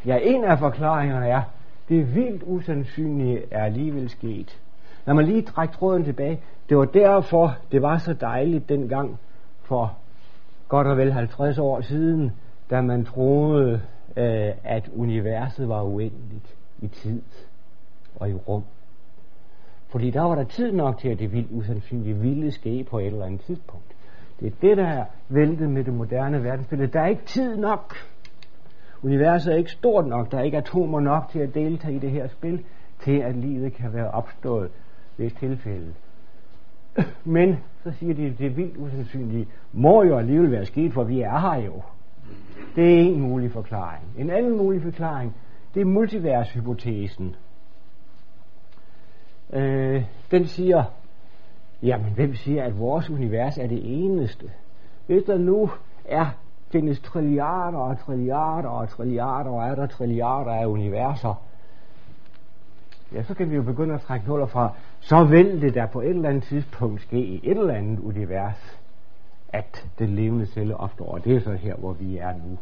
Ja, en af forklaringerne er, det vildt usandsynlige er alligevel sket. Lad mig lige trække tråden tilbage. Det var derfor, det var så dejligt dengang for godt og vel 50 år siden, da man troede, øh, at universet var uendeligt i tid og i rum. Fordi der var der tid nok til, at det vildt usandsynlige ville ske på et eller andet tidspunkt. Det er det, der er væltet med det moderne verdensbillede. Der er ikke tid nok. Universet er ikke stort nok. Der er ikke atomer nok til at deltage i det her spil, til at livet kan være opstået ved et tilfælde. Men så siger de, at det vildt usandsynlige må jo alligevel være sket, for vi er her jo. Det er en mulig forklaring. En anden mulig forklaring, det er multivershypotesen. Øh, den siger, jamen hvem siger, at vores univers er det eneste? Hvis der nu er findes trilliarder og trilliarder og trilliarder og er der trilliarder af universer, ja, så kan vi jo begynde at trække huller fra, så vil det der på et eller andet tidspunkt ske i et eller andet univers, at den levende celle opstår. Og det er så her, hvor vi er nu.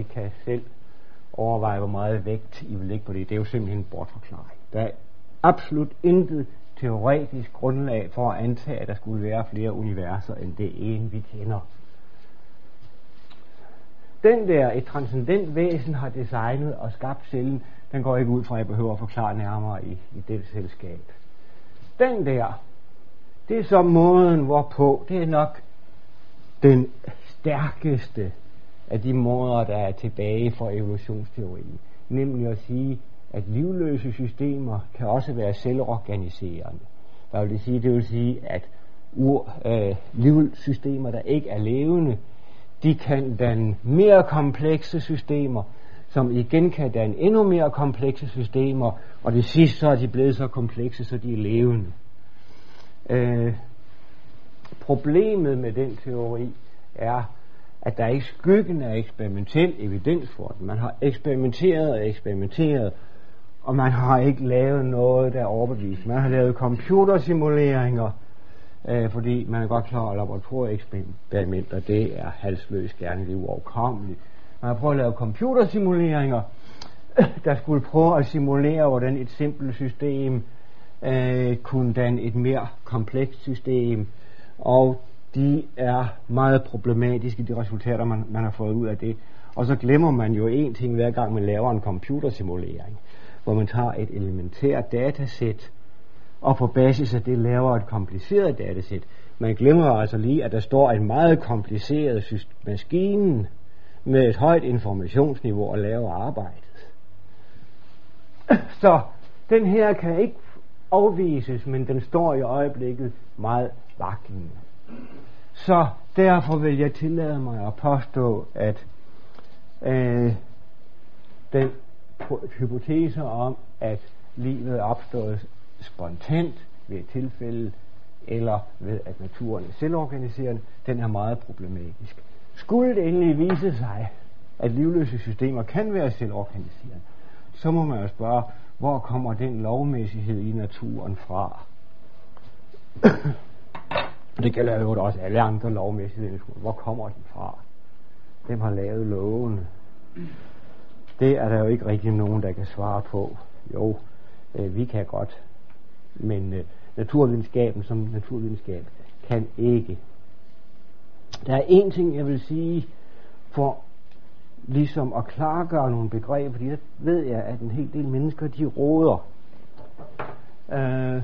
I kan selv overveje, hvor meget vægt I vil lægge på det. Det er jo simpelthen en bortforklaring. Der er absolut intet teoretisk grundlag for at antage, at der skulle være flere universer end det ene, vi kender. Den der, et transcendent væsen har designet og skabt cellen, den går ikke ud fra, at jeg behøver at forklare nærmere i, i det selskab. Den der, det er så måden, hvorpå, det er nok den stærkeste af de måder, der er tilbage for evolutionsteorien. Nemlig at sige, at livløse systemer kan også være selvorganiserende. Hvad vil det sige? Det vil sige, at ur, øh, livsystemer, der ikke er levende, de kan danne mere komplekse systemer, som igen kan danne endnu mere komplekse systemer, og det sidste så er de blevet så komplekse, så de er levende. Øh, problemet med den teori er, at der er ikke skyggen af eksperimentel evidens for den. Man har eksperimenteret og eksperimenteret, og man har ikke lavet noget, der er overbevist. Man har lavet computersimuleringer, øh, fordi man er godt klar over, at laboratorieeksperimenter, det er halsløs gerne, det er uoverkommeligt. Man har prøvet at lave computersimuleringer, der skulle prøve at simulere, hvordan et simpelt system øh, kunne danne et mere komplekst system, og de er meget problematiske, de resultater, man, man har fået ud af det. Og så glemmer man jo en ting hver gang, man laver en computersimulering, hvor man tager et elementært datasæt, og på basis af det laver et kompliceret datasæt. Man glemmer altså lige, at der står en meget kompliceret maskine med et højt informationsniveau og laver arbejdet. Så den her kan ikke afvises, men den står i øjeblikket meget vaklende. Så derfor vil jeg tillade mig at påstå, at øh, den hypotese om, at livet er opstået spontant ved et tilfælde, eller ved at naturen er selvorganiserende, den er meget problematisk. Skulle det endelig vise sig, at livløse systemer kan være selvorganiserende, så må man jo spørge, hvor kommer den lovmæssighed i naturen fra? det gælder jo også alle andre lovmæssigheder i naturen. Hvor kommer den fra? Hvem har lavet lovene? Det er der jo ikke rigtig nogen, der kan svare på. Jo, øh, vi kan godt, men øh, naturvidenskaben som naturvidenskab kan ikke. Der er en ting, jeg vil sige, for ligesom at klargøre nogle begreber, fordi der ved jeg, at en hel del mennesker, de råder. Øh,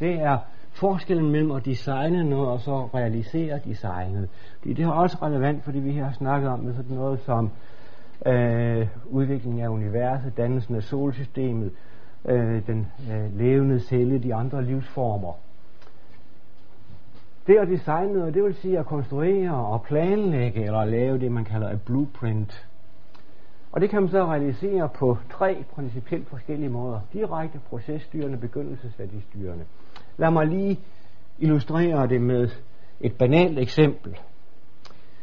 det er forskellen mellem at designe noget og så realisere designet. Fordi det er også relevant, fordi vi her har snakket om det sådan noget som øh, udviklingen af universet, dannelsen af solsystemet, øh, den øh, levende celle, de andre livsformer. Det at designe noget, det vil sige at konstruere og planlægge eller lave det, man kalder et blueprint. Og det kan man så realisere på tre principielt forskellige måder. Direkte processtyrende, begyndelsesværdistyrende. Lad mig lige illustrere det med et banalt eksempel.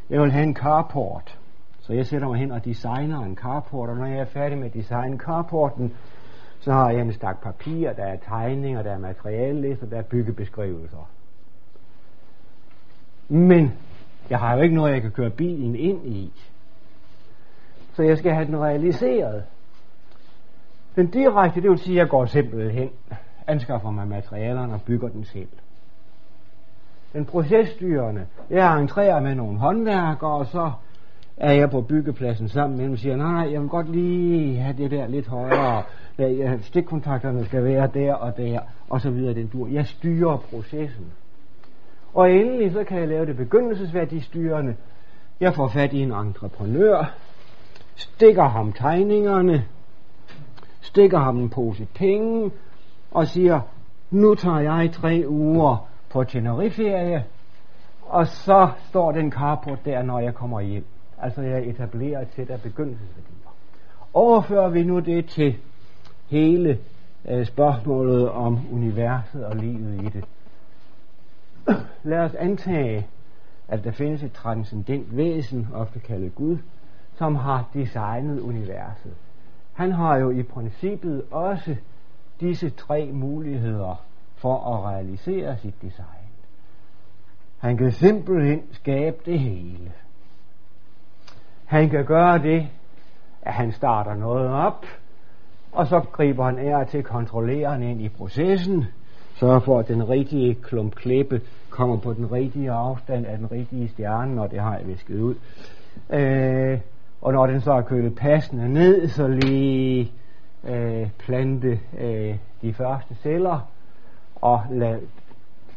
Jeg vil have en carport. Så jeg sætter mig hen og designer en carport, og når jeg er færdig med at designe carporten, så har jeg en stak papir, der er tegninger, der er materialelister, der er byggebeskrivelser. Men jeg har jo ikke noget, jeg kan køre bilen ind i. Så jeg skal have den realiseret. Den direkte, det vil sige, at jeg går simpelthen, anskaffer mig materialerne og bygger den selv. Den processtyrende, jeg entrerer med nogle håndværkere, og så er jeg på byggepladsen sammen med dem og siger, nej, nej, jeg vil godt lige have det der lidt højere, stikkontakterne skal være der og der, og så videre den dur. Jeg styrer processen. Og endelig så kan jeg lave det begyndelsesværdistyrende. Jeg får fat i en entreprenør, stikker ham tegningerne, stikker ham en pose penge, og siger, nu tager jeg tre uger på Tenerife-ferie, og så står den carport der, når jeg kommer hjem. Altså jeg etablerer et sæt af begyndelsesværdier. Overfører vi nu det til hele øh, spørgsmålet om universet og livet i det. Lad os antage, at der findes et transcendent væsen, ofte kaldet Gud, som har designet universet. Han har jo i princippet også disse tre muligheder for at realisere sit design. Han kan simpelthen skabe det hele. Han kan gøre det, at han starter noget op, og så griber han af til kontrolleren ind i processen, sørge for, at den rigtige klump klippe kommer på den rigtige afstand af den rigtige stjerne, når det har jeg visket ud. Øh, og når den så er kølet passende ned, så lige øh, plante øh, de første celler, og lad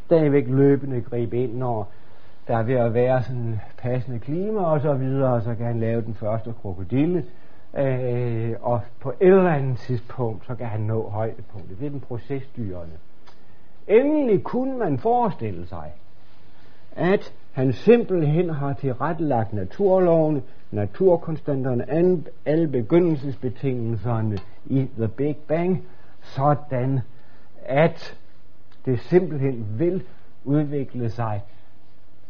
stadigvæk løbende gribe ind, når der er ved at være sådan passende klima og så videre, og så kan han lave den første krokodille, øh, og på et eller andet tidspunkt, så kan han nå højdepunktet. Det er den procesdyrende. Endelig kunne man forestille sig, at han simpelthen har tilrettelagt naturlovene, naturkonstanterne, alle begyndelsesbetingelserne i The Big Bang, sådan at det simpelthen vil udvikle sig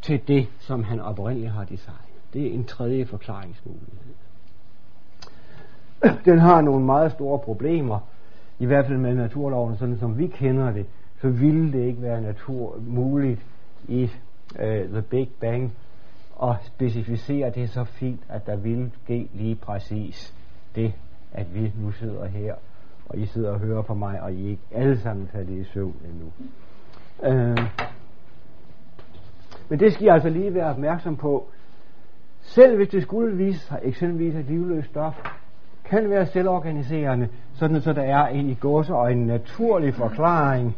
til det, som han oprindeligt har designet. Det er en tredje forklaringsmulighed. Den har nogle meget store problemer, i hvert fald med naturloven, sådan som vi kender det, så ville det ikke være natur muligt i øh, The Big Bang at specificere det så fint, at der ville ske lige præcis det, at vi nu sidder her, og I sidder og hører på mig, og I ikke alle sammen tager det i søvn endnu. Øh. men det skal I altså lige være opmærksom på. Selv hvis det skulle vise sig, eksempelvis at livløst stof, kan være selvorganiserende, sådan så der er en i gåseøjne og en naturlig forklaring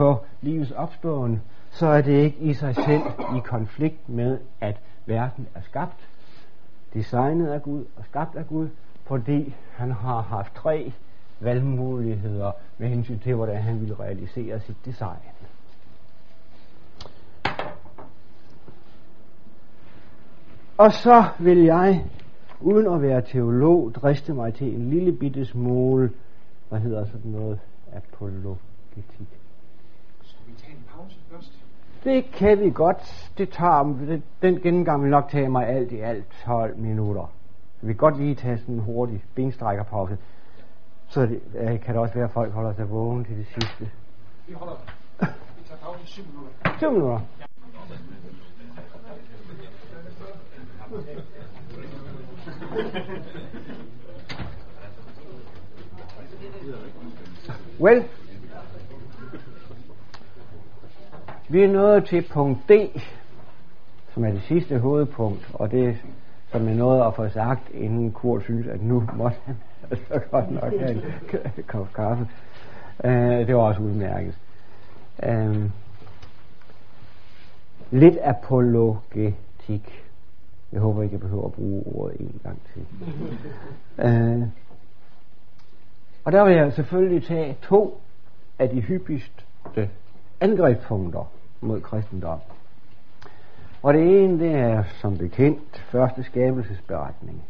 på livets opståen, så er det ikke i sig selv i konflikt med, at verden er skabt, designet af Gud og skabt af Gud, fordi han har haft tre valgmuligheder med hensyn til, hvordan han ville realisere sit design. Og så vil jeg, uden at være teolog, driste mig til en lille bitte smule, hvad hedder sådan noget, apologetik. Skal vi tage en pause først? Det kan vi godt. Det tager, den gennemgang vil nok tage mig alt i alt 12 minutter. Vi kan godt lige tage sådan en hurtig benstrækkerpause. Så det, øh, kan det også være, at folk holder sig vågen til det sidste. Vi holder. Vi tager pause i 7 minutter. 7 minutter. Well, vi er nået til punkt D, som er det sidste hovedpunkt, og det som er noget at få sagt, inden Kurt synes, at nu måtte han altså godt nok have en kop kaffe. Uh, det var også udmærket. Uh, lidt apologetik. Jeg håber ikke, jeg behøver at bruge ordet en gang til. uh, og der vil jeg selvfølgelig tage to af de hyppigste angrebspunkter mod kristendom. Og det ene, det er som bekendt første skabelsesberetning.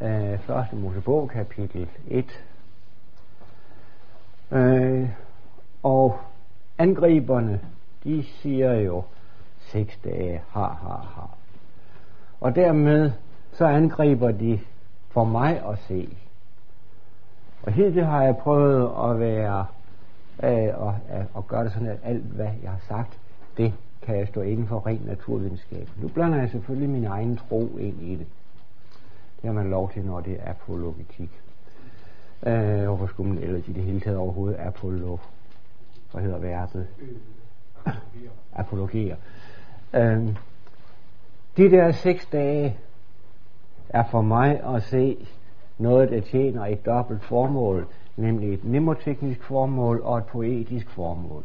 Øh, første Mosebog, kapitel 1. Øh, og angriberne, de siger jo seks dage, ha, ha, ha. Og dermed så angriber de for mig at se. Og det har jeg prøvet at være øh, og, og gøre det sådan, at alt hvad jeg har sagt, det kan jeg stå inden for ren naturvidenskab. Nu blander jeg selvfølgelig min egen tro ind i det. Det har man lov til, når det er apologetik. Øh, hvorfor skulle man ellers i det hele taget overhovedet apollo? Hvad hedder verbet? Apologerer. Øh, de der seks dage er for mig at se noget, der tjener et dobbelt formål, nemlig et mnemoteknisk formål og et poetisk formål.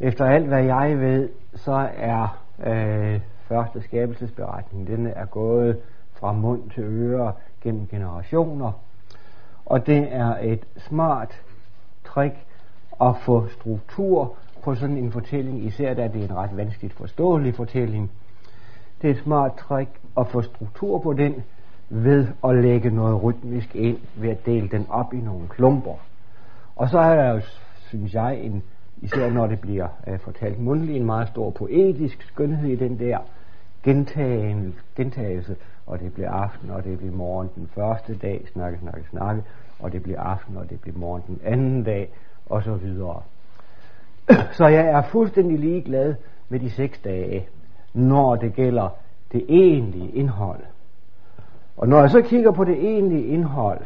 Efter alt hvad jeg ved, så er øh, første skabelsesberetning, den er gået fra mund til øre gennem generationer, og det er et smart trick at få struktur på sådan en fortælling, især da det er en ret vanskeligt forståelig fortælling, det er et smart trick at få struktur på den ved at lægge noget rytmisk ind ved at dele den op i nogle klumper. Og så er der jo, synes jeg, en, især når det bliver øh, fortalt mundtligt, en meget stor poetisk skønhed i den der gentagen, gentagelse, og det bliver aften, og det bliver morgen den første dag, snakke, snakke, snakke, og det bliver aften, og det bliver morgen den anden dag, og så videre. Så jeg er fuldstændig ligeglad med de seks dage, når det gælder det egentlige indhold. Og når jeg så kigger på det egentlige indhold,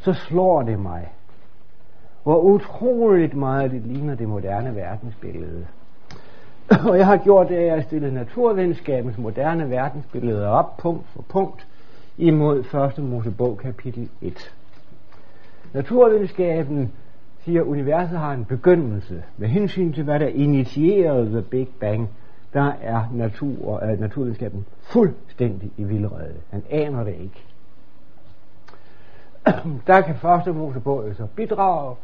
så slår det mig, hvor utroligt meget det ligner det moderne verdensbillede. Og jeg har gjort det, at jeg har stillet naturvidenskabens moderne verdensbillede op, punkt for punkt, imod 1. Mosebog kapitel 1. Naturvidenskaben siger, at universet har en begyndelse. Med hensyn til, hvad der initierede The Big Bang, der er natur, øh, naturvidenskaben fuldstændig i vildrede. Han aner det ikke. der kan første Mosebog så bidrage,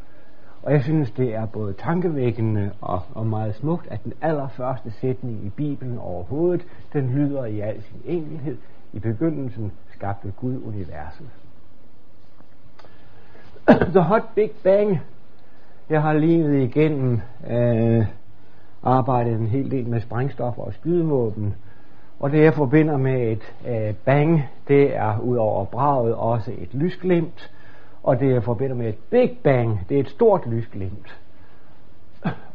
og jeg synes, det er både tankevækkende og, og meget smukt, at den allerførste sætning i Bibelen overhovedet, den lyder i al sin enkelhed. I begyndelsen skabte Gud universet. The Hot Big Bang, jeg har levet igennem øh, arbejdet en hel del med sprængstoffer og skydevåben, og det jeg forbinder med et øh, bang, det er ud over braget også et lysglimt, og det jeg forbinder med et big bang, det er et stort lysglimt.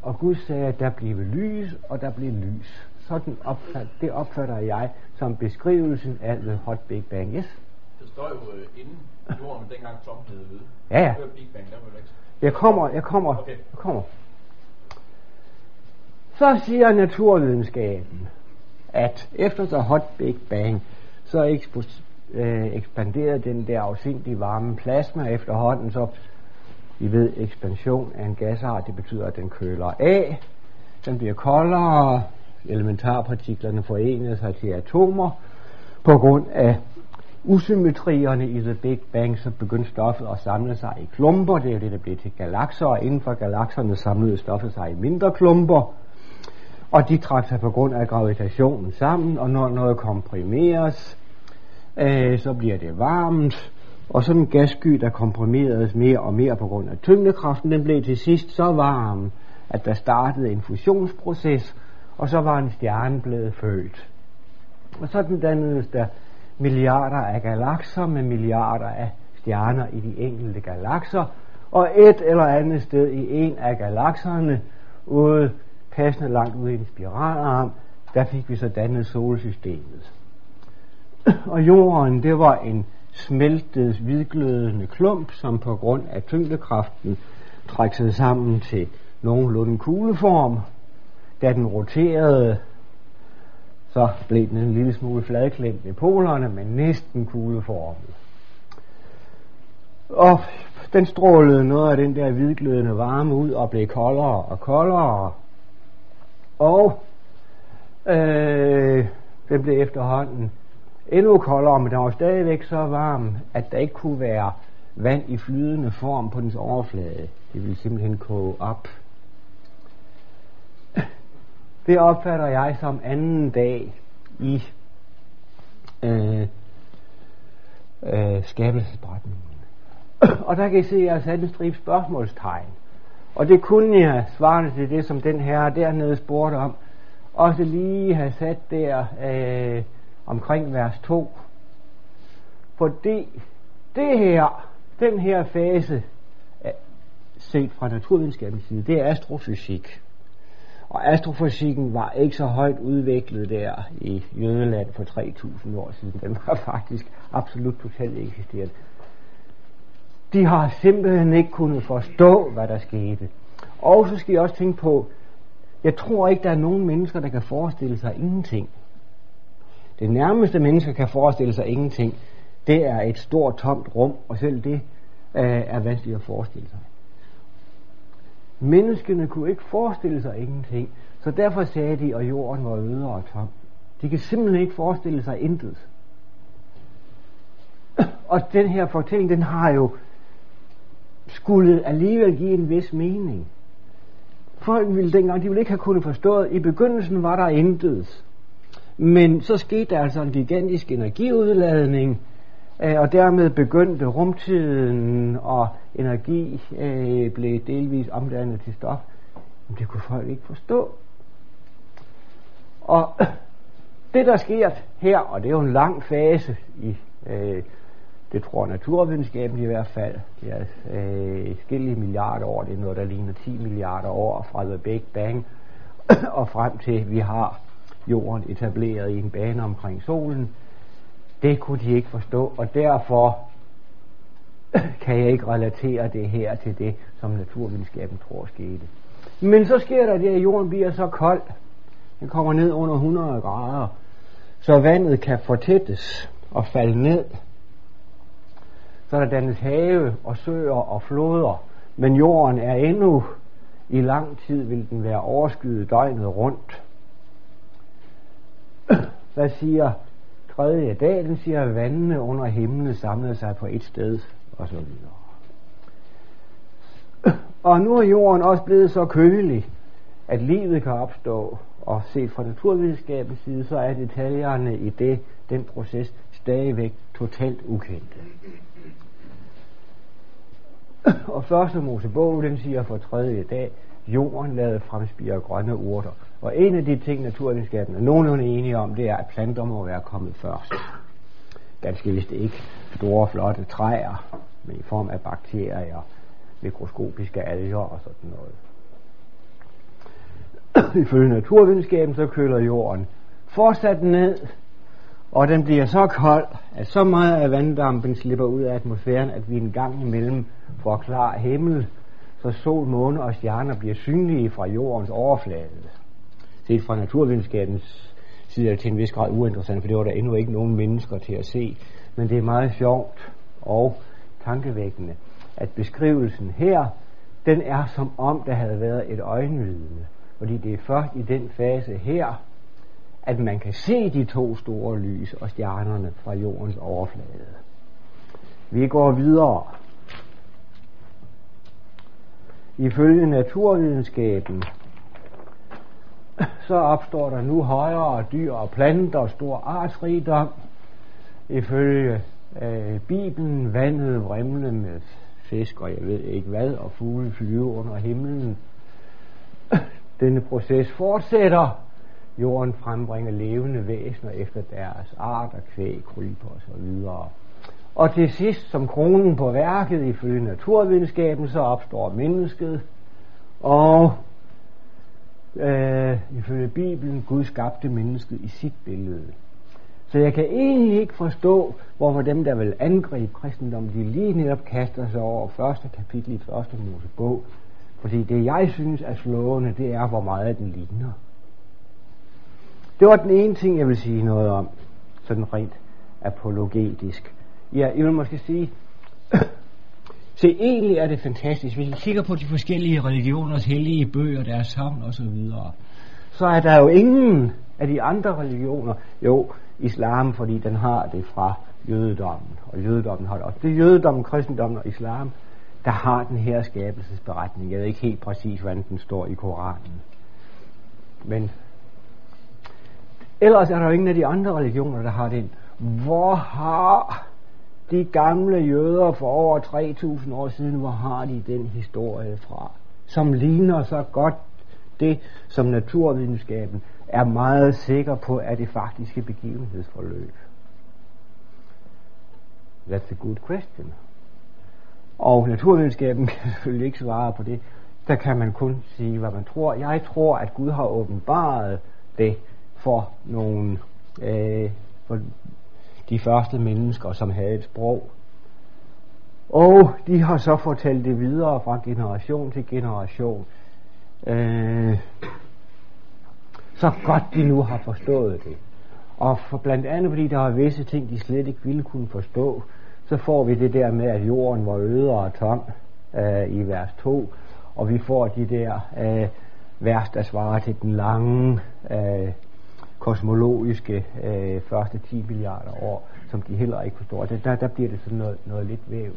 Og Gud sagde, at der bliver lys, og der bliver lys. Sådan opfat, det opfatter jeg som beskrivelsen af The Hot Big Bang. Yes? Det står jo uh, inden jorden dengang Tom ved. Ja, ja. Big Bang, der var Jeg kommer, jeg kommer, okay. jeg kommer. Så siger naturvidenskaben, at efter så Hot Big Bang, så øh, ekspanderede den der afsindige varme plasma efterhånden, så vi ved, ekspansion af en gasart, det betyder, at den køler af, den bliver koldere, elementarpartiklerne forener sig til atomer, på grund af usymmetrierne i The Big Bang, så begyndte stoffet at samle sig i klumper, det er jo det, der blev til galakser, og inden for galakserne samlede stoffet sig i mindre klumper, og de trak sig på grund af gravitationen sammen, og når noget komprimeres, øh, så bliver det varmt, og sådan en gassky, der komprimeredes mere og mere på grund af tyngdekraften, den blev til sidst så varm, at der startede en fusionsproces, og så var en stjerne blevet født. Og sådan dannedes der milliarder af galakser med milliarder af stjerner i de enkelte galakser, og et eller andet sted i en af galakserne, ude passende langt ude i en spiralarm, der fik vi så dannet solsystemet. Og jorden, det var en smeltet, hvidglødende klump, som på grund af tyngdekraften trak sig sammen til nogenlunde kugleform. Da den roterede, så blev den en lille smule fladklemt i polerne, men næsten kugleformet. Og den strålede noget af den der hvidglødende varme ud og blev koldere og koldere. Og øh, den blev efterhånden endnu koldere, men den var stadigvæk så varm, at der ikke kunne være vand i flydende form på dens overflade. Det ville simpelthen koge op. Det opfatter jeg som anden dag i øh, øh, skabelsesberetningen. Og der kan I se, at jeg har sat en stribe spørgsmålstegn. Og det kunne jeg, svarende til det, som den her dernede spurgte om, også lige have sat der øh, omkring vers 2. Fordi det her, den her fase, set fra naturvidenskabens side, det er astrofysik. Og astrofysikken var ikke så højt udviklet der i Jødeland for 3000 år siden. Den var faktisk absolut totalt eksisterende. De har simpelthen ikke kunnet forstå, hvad der skete. Og så skal jeg også tænke på, jeg tror ikke, der er nogen mennesker, der kan forestille sig ingenting. Det nærmeste mennesker kan forestille sig ingenting, det er et stort tomt rum, og selv det øh, er vanskeligt at forestille sig. Menneskene kunne ikke forestille sig ingenting, så derfor sagde de, at jorden var øde og tom. De kan simpelthen ikke forestille sig intet. Og den her fortælling, den har jo skulle alligevel give en vis mening. Folk ville dengang, de ville ikke have kunnet forstå, at i begyndelsen var der intet. Men så skete der altså en gigantisk energiudladning, øh, og dermed begyndte rumtiden, og energi øh, blev delvis omdannet til stof. Men det kunne folk ikke forstå. Og det, der sker her, og det er jo en lang fase i øh, det tror naturvidenskaben i hvert fald. Det er øh, skille milliarder år. Det er noget, der ligner 10 milliarder år fra The Big Bang og frem til at vi har jorden etableret i en bane omkring solen. Det kunne de ikke forstå, og derfor kan jeg ikke relatere det her til det, som naturvidenskaben tror skete. Men så sker der det, at jorden bliver så kold, den kommer ned under 100 grader, så vandet kan fortættes og falde ned. Så der dannet have og søer og floder, men jorden er endnu i lang tid vil den være overskyet døgnet rundt. Hvad siger tredje dag? Den siger, at vandene under himlen samlede sig på et sted, og så videre. Og nu er jorden også blevet så kølig, at livet kan opstå, og set fra naturvidenskabens side, så er detaljerne i det, den proces, stadigvæk totalt ukendte. Og første Mosebog, den siger for tredje dag, jorden lavede fremspire grønne urter. Og en af de ting, naturvidenskaben er nogenlunde enige om, det er, at planter må være kommet først. Ganske vist ikke store, flotte træer, men i form af bakterier, mikroskopiske alger og sådan noget. Ifølge naturvidenskaben, så køler jorden fortsat ned, og den bliver så kold, at så meget af vanddampen slipper ud af atmosfæren, at vi en gang imellem for klar himmel, så sol, måne og stjerner bliver synlige fra jordens overflade. Set fra naturvidenskabens side er det til en vis grad uinteressant, for det var der endnu ikke nogen mennesker til at se. Men det er meget sjovt og tankevækkende, at beskrivelsen her, den er som om der havde været et øjenvidne. Fordi det er først i den fase her, at man kan se de to store lys og stjernerne fra jordens overflade. Vi går videre. Ifølge naturvidenskaben, så opstår der nu højere dyr og planter og stor artsrigdom. Ifølge øh, Bibelen vandet vrimle med fisk og jeg ved ikke hvad, og fugle flyve under himlen. Denne proces fortsætter. Jorden frembringer levende væsener efter deres art og kvæg, kryber og. Og til sidst, som kronen på værket, ifølge naturvidenskaben, så opstår mennesket, og øh, ifølge Bibelen, Gud skabte mennesket i sit billede. Så jeg kan egentlig ikke forstå, hvorfor dem, der vil angribe kristendommen, de lige netop kaster sig over første kapitel i første Mosebog. Fordi det, jeg synes er slående, det er, hvor meget den ligner. Det var den ene ting, jeg vil sige noget om, sådan rent apologetisk. Ja, jeg vil måske sige, se egentlig er det fantastisk, hvis vi kigger på de forskellige religioners hellige bøger, deres savn og så videre, så er der jo ingen af de andre religioner, jo, islam, fordi den har det fra jødedommen, og jødedommen har det også. Det er jødedommen, kristendommen og islam, der har den her skabelsesberetning. Jeg ved ikke helt præcis, hvordan den står i Koranen. Men ellers er der jo ingen af de andre religioner, der har den. Hvor har de gamle jøder for over 3000 år siden, hvor har de den historie fra? Som ligner så godt det, som naturvidenskaben er meget sikker på, er det faktiske begivenhedsforløb. That's a good question. Og naturvidenskaben kan selvfølgelig ikke svare på det. Der kan man kun sige, hvad man tror. Jeg tror, at Gud har åbenbaret det for nogle øh, for de første mennesker, som havde et sprog. Og de har så fortalt det videre fra generation til generation. Øh, så godt de nu har forstået det. Og for blandt andet fordi der er visse ting, de slet ikke ville kunne forstå, så får vi det der med, at jorden var øde og tom øh, i vers 2, og vi får de der øh, vers, der svarer til den lange øh, kosmologiske øh, første 10 milliarder år, som de heller ikke forstår. Der, der, der bliver det sådan noget, noget lidt væv.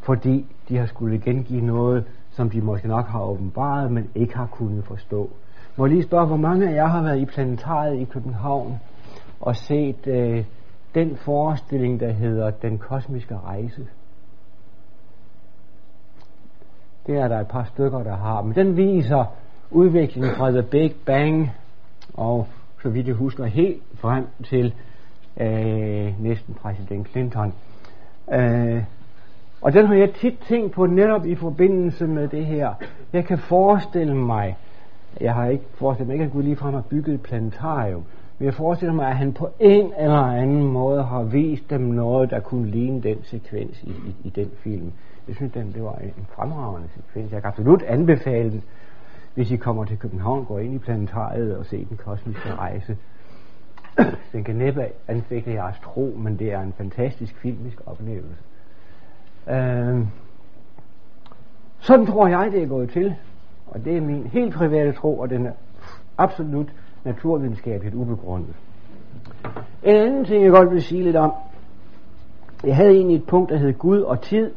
Fordi de har skulle gengive noget, som de måske nok har åbenbaret, men ikke har kunnet forstå. Må jeg lige spørge, hvor mange af jer har været i planetariet i København og set øh, den forestilling, der hedder Den kosmiske rejse? Det er der et par stykker, der har. Men den viser udviklingen fra The Big Bang og så vidt jeg husker, helt frem til øh, næsten præsident Clinton. Øh, og den har jeg tit tænkt på netop i forbindelse med det her. Jeg kan forestille mig, Jeg har ikke forestillet mig, ikke at Gud ligefrem har bygget et planetarium. Men jeg forestiller mig, at han på en eller anden måde har vist dem noget, der kunne ligne den sekvens i, i, i den film. Jeg synes, den, det var en, fremragende sekvens. Jeg kan absolut anbefale den, hvis I kommer til København, går ind i planetariet og ser den kosmiske rejse. den kan næppe anfægte jeres tro, men det er en fantastisk filmisk oplevelse. Øh, sådan tror jeg, det er gået til. Og det er min helt private tro, og den er absolut naturvidenskabeligt ubegrundet. En anden ting, jeg godt vil sige lidt om. Jeg havde egentlig et punkt, der hed Gud og tid.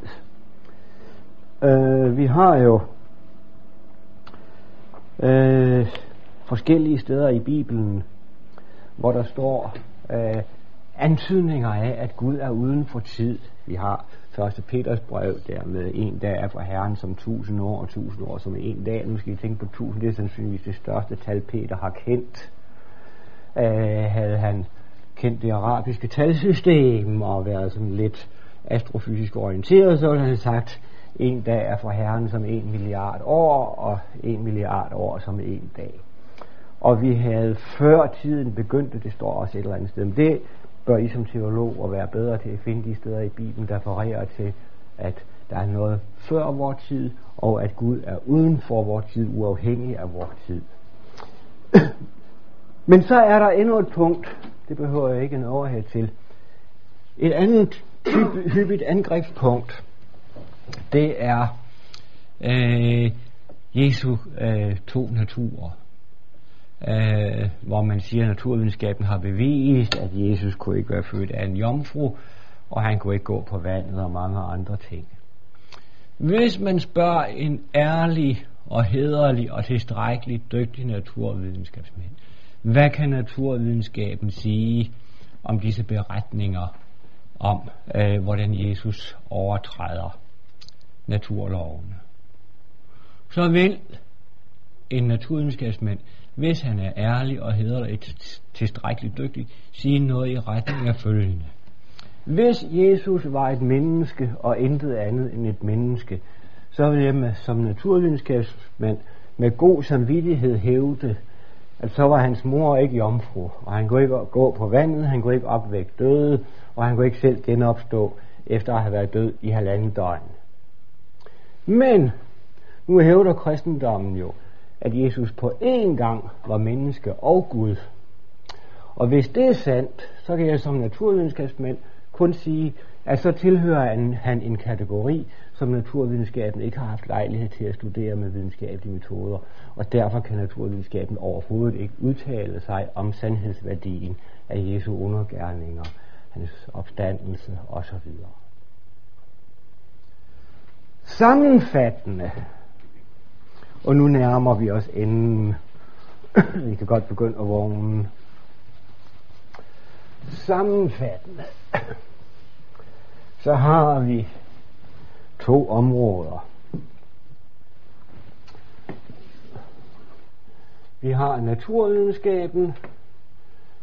Øh, vi har jo øh, forskellige steder i Bibelen, hvor der står øh, antydninger af, at Gud er uden for tid. Vi har 1. Peters brev der med en dag er for Herren som tusind år, og tusind år som en dag. Nu skal I tænke på tusind, det er sandsynligvis det største tal, Peter har kendt. Øh, havde han kendt det arabiske talsystem og været sådan lidt astrofysisk orienteret, så ville han sagt, en dag er for Herren som en milliard år, og en milliard år som en dag. Og vi havde før tiden begyndt, det står også et eller andet sted, men det bør I som teolog at være bedre til at finde de steder i Bibelen, der forrerer til, at der er noget før vor tid, og at Gud er uden for vor tid, uafhængig af vor tid. Men så er der endnu et punkt, det behøver jeg ikke en overhed til. Et andet hyppigt angrebspunkt, det er øh, Jesu øh, to naturer øh, hvor man siger, at naturvidenskaben har bevist, at Jesus kunne ikke være født af en jomfru, og han kunne ikke gå på vandet og mange andre ting. Hvis man spørger en ærlig og hederlig og tilstrækkeligt dygtig naturvidenskabsmand, hvad kan naturvidenskaben sige om disse beretninger om, øh, hvordan Jesus overtræder naturlovene? Så vil en naturvidenskabsmand hvis han er ærlig og hederlig tilstrækkeligt dygtig, sige noget i retning af følgende. Hvis Jesus var et menneske og intet andet end et menneske, så vil jeg med, som naturvidenskabsmand med god samvittighed hævde, at så var hans mor ikke jomfru, og han kunne ikke gå på vandet, han kunne ikke opvække døde, og han kunne ikke selv genopstå efter at have været død i halvanden døgn. Men nu hævder kristendommen jo, at Jesus på én gang var menneske og Gud. Og hvis det er sandt, så kan jeg som naturvidenskabsmand kun sige, at så tilhører han en kategori, som naturvidenskaben ikke har haft lejlighed til at studere med videnskabelige metoder, og derfor kan naturvidenskaben overhovedet ikke udtale sig om sandhedsværdien af Jesu undergærninger, hans opstandelse osv. Sammenfattende og nu nærmer vi os enden. vi kan godt begynde at vågne. Sammenfattende. Så har vi to områder. Vi har naturvidenskaben,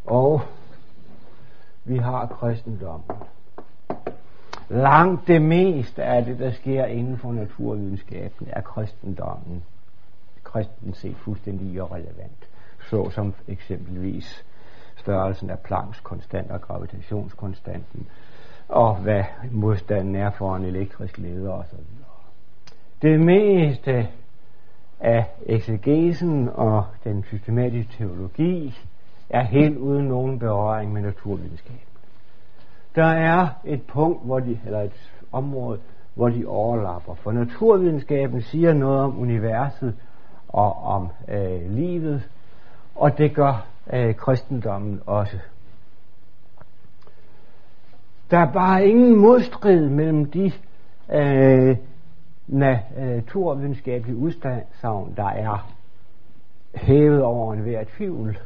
og vi har kristendommen. Langt det meste af det, der sker inden for naturvidenskaben, er kristendommen kristen set fuldstændig irrelevant, så som eksempelvis størrelsen af Plancks konstant og gravitationskonstanten, og hvad modstanden er for en elektrisk leder osv. Det meste af eksegesen og den systematiske teologi er helt uden nogen berøring med naturvidenskab. Der er et punkt, hvor de, eller et område, hvor de overlapper. For naturvidenskaben siger noget om universet og om øh, livet, og det gør øh, kristendommen også. Der er bare ingen modstrid mellem de øh, naturvidenskabelige udsagn, der er hævet over enhver tvivl,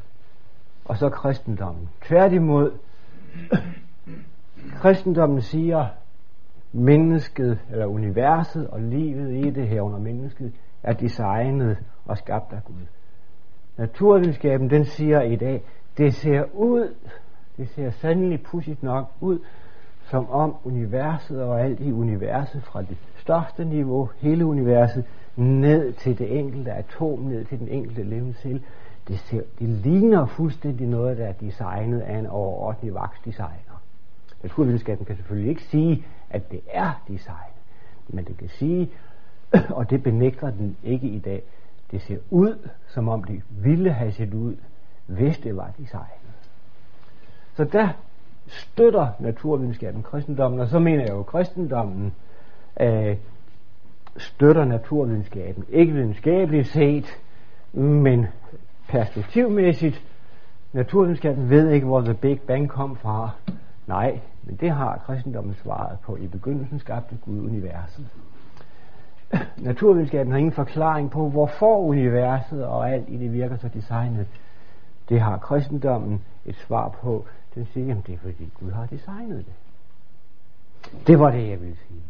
og så kristendommen. Tværtimod, kristendommen siger, mennesket, eller universet og livet i det her under mennesket, er designet og skabt af Gud. Naturvidenskaben, den siger i dag, det ser ud, det ser sandelig pudsigt nok ud, som om universet og alt i universet fra det største niveau, hele universet, ned til det enkelte atom, ned til den enkelte levende det, ser, det ligner fuldstændig noget, der er designet af en overordentlig vaksdesigner. Naturvidenskaben kan selvfølgelig ikke sige, at det er design, men det kan sige, og det benægter den ikke i dag, det ser ud, som om det ville have set ud, hvis det var designet. Så der støtter naturvidenskaben kristendommen, og så mener jeg jo, at kristendommen øh, støtter naturvidenskaben. Ikke videnskabeligt set, men perspektivmæssigt. Naturvidenskaben ved ikke, hvor The Big Bang kom fra. Nej, men det har kristendommen svaret på. I begyndelsen skabte Gud universet. Naturvidenskaben har ingen forklaring på, hvorfor universet og alt i det virker så designet. Det har kristendommen et svar på. Den siger, at det er fordi Gud har designet det. Det var det, jeg ville sige.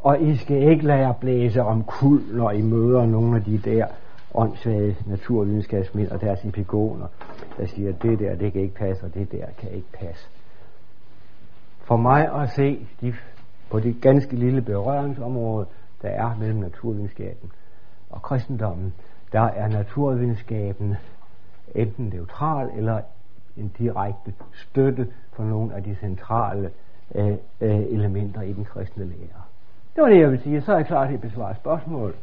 Og I skal ikke lade jer blæse om kul, når I møder nogle af de der åndssvage naturvidenskabsmænd og deres epigoner, der siger, at det der, det kan ikke passe, og det der kan ikke passe. For mig at se de, på det ganske lille berøringsområde, der er mellem naturvidenskaben og kristendommen, der er naturvidenskaben enten neutral eller en direkte støtte for nogle af de centrale øh, øh, elementer i den kristne lære. Det var det, jeg vil sige. Så er jeg klar til at besvare spørgsmål.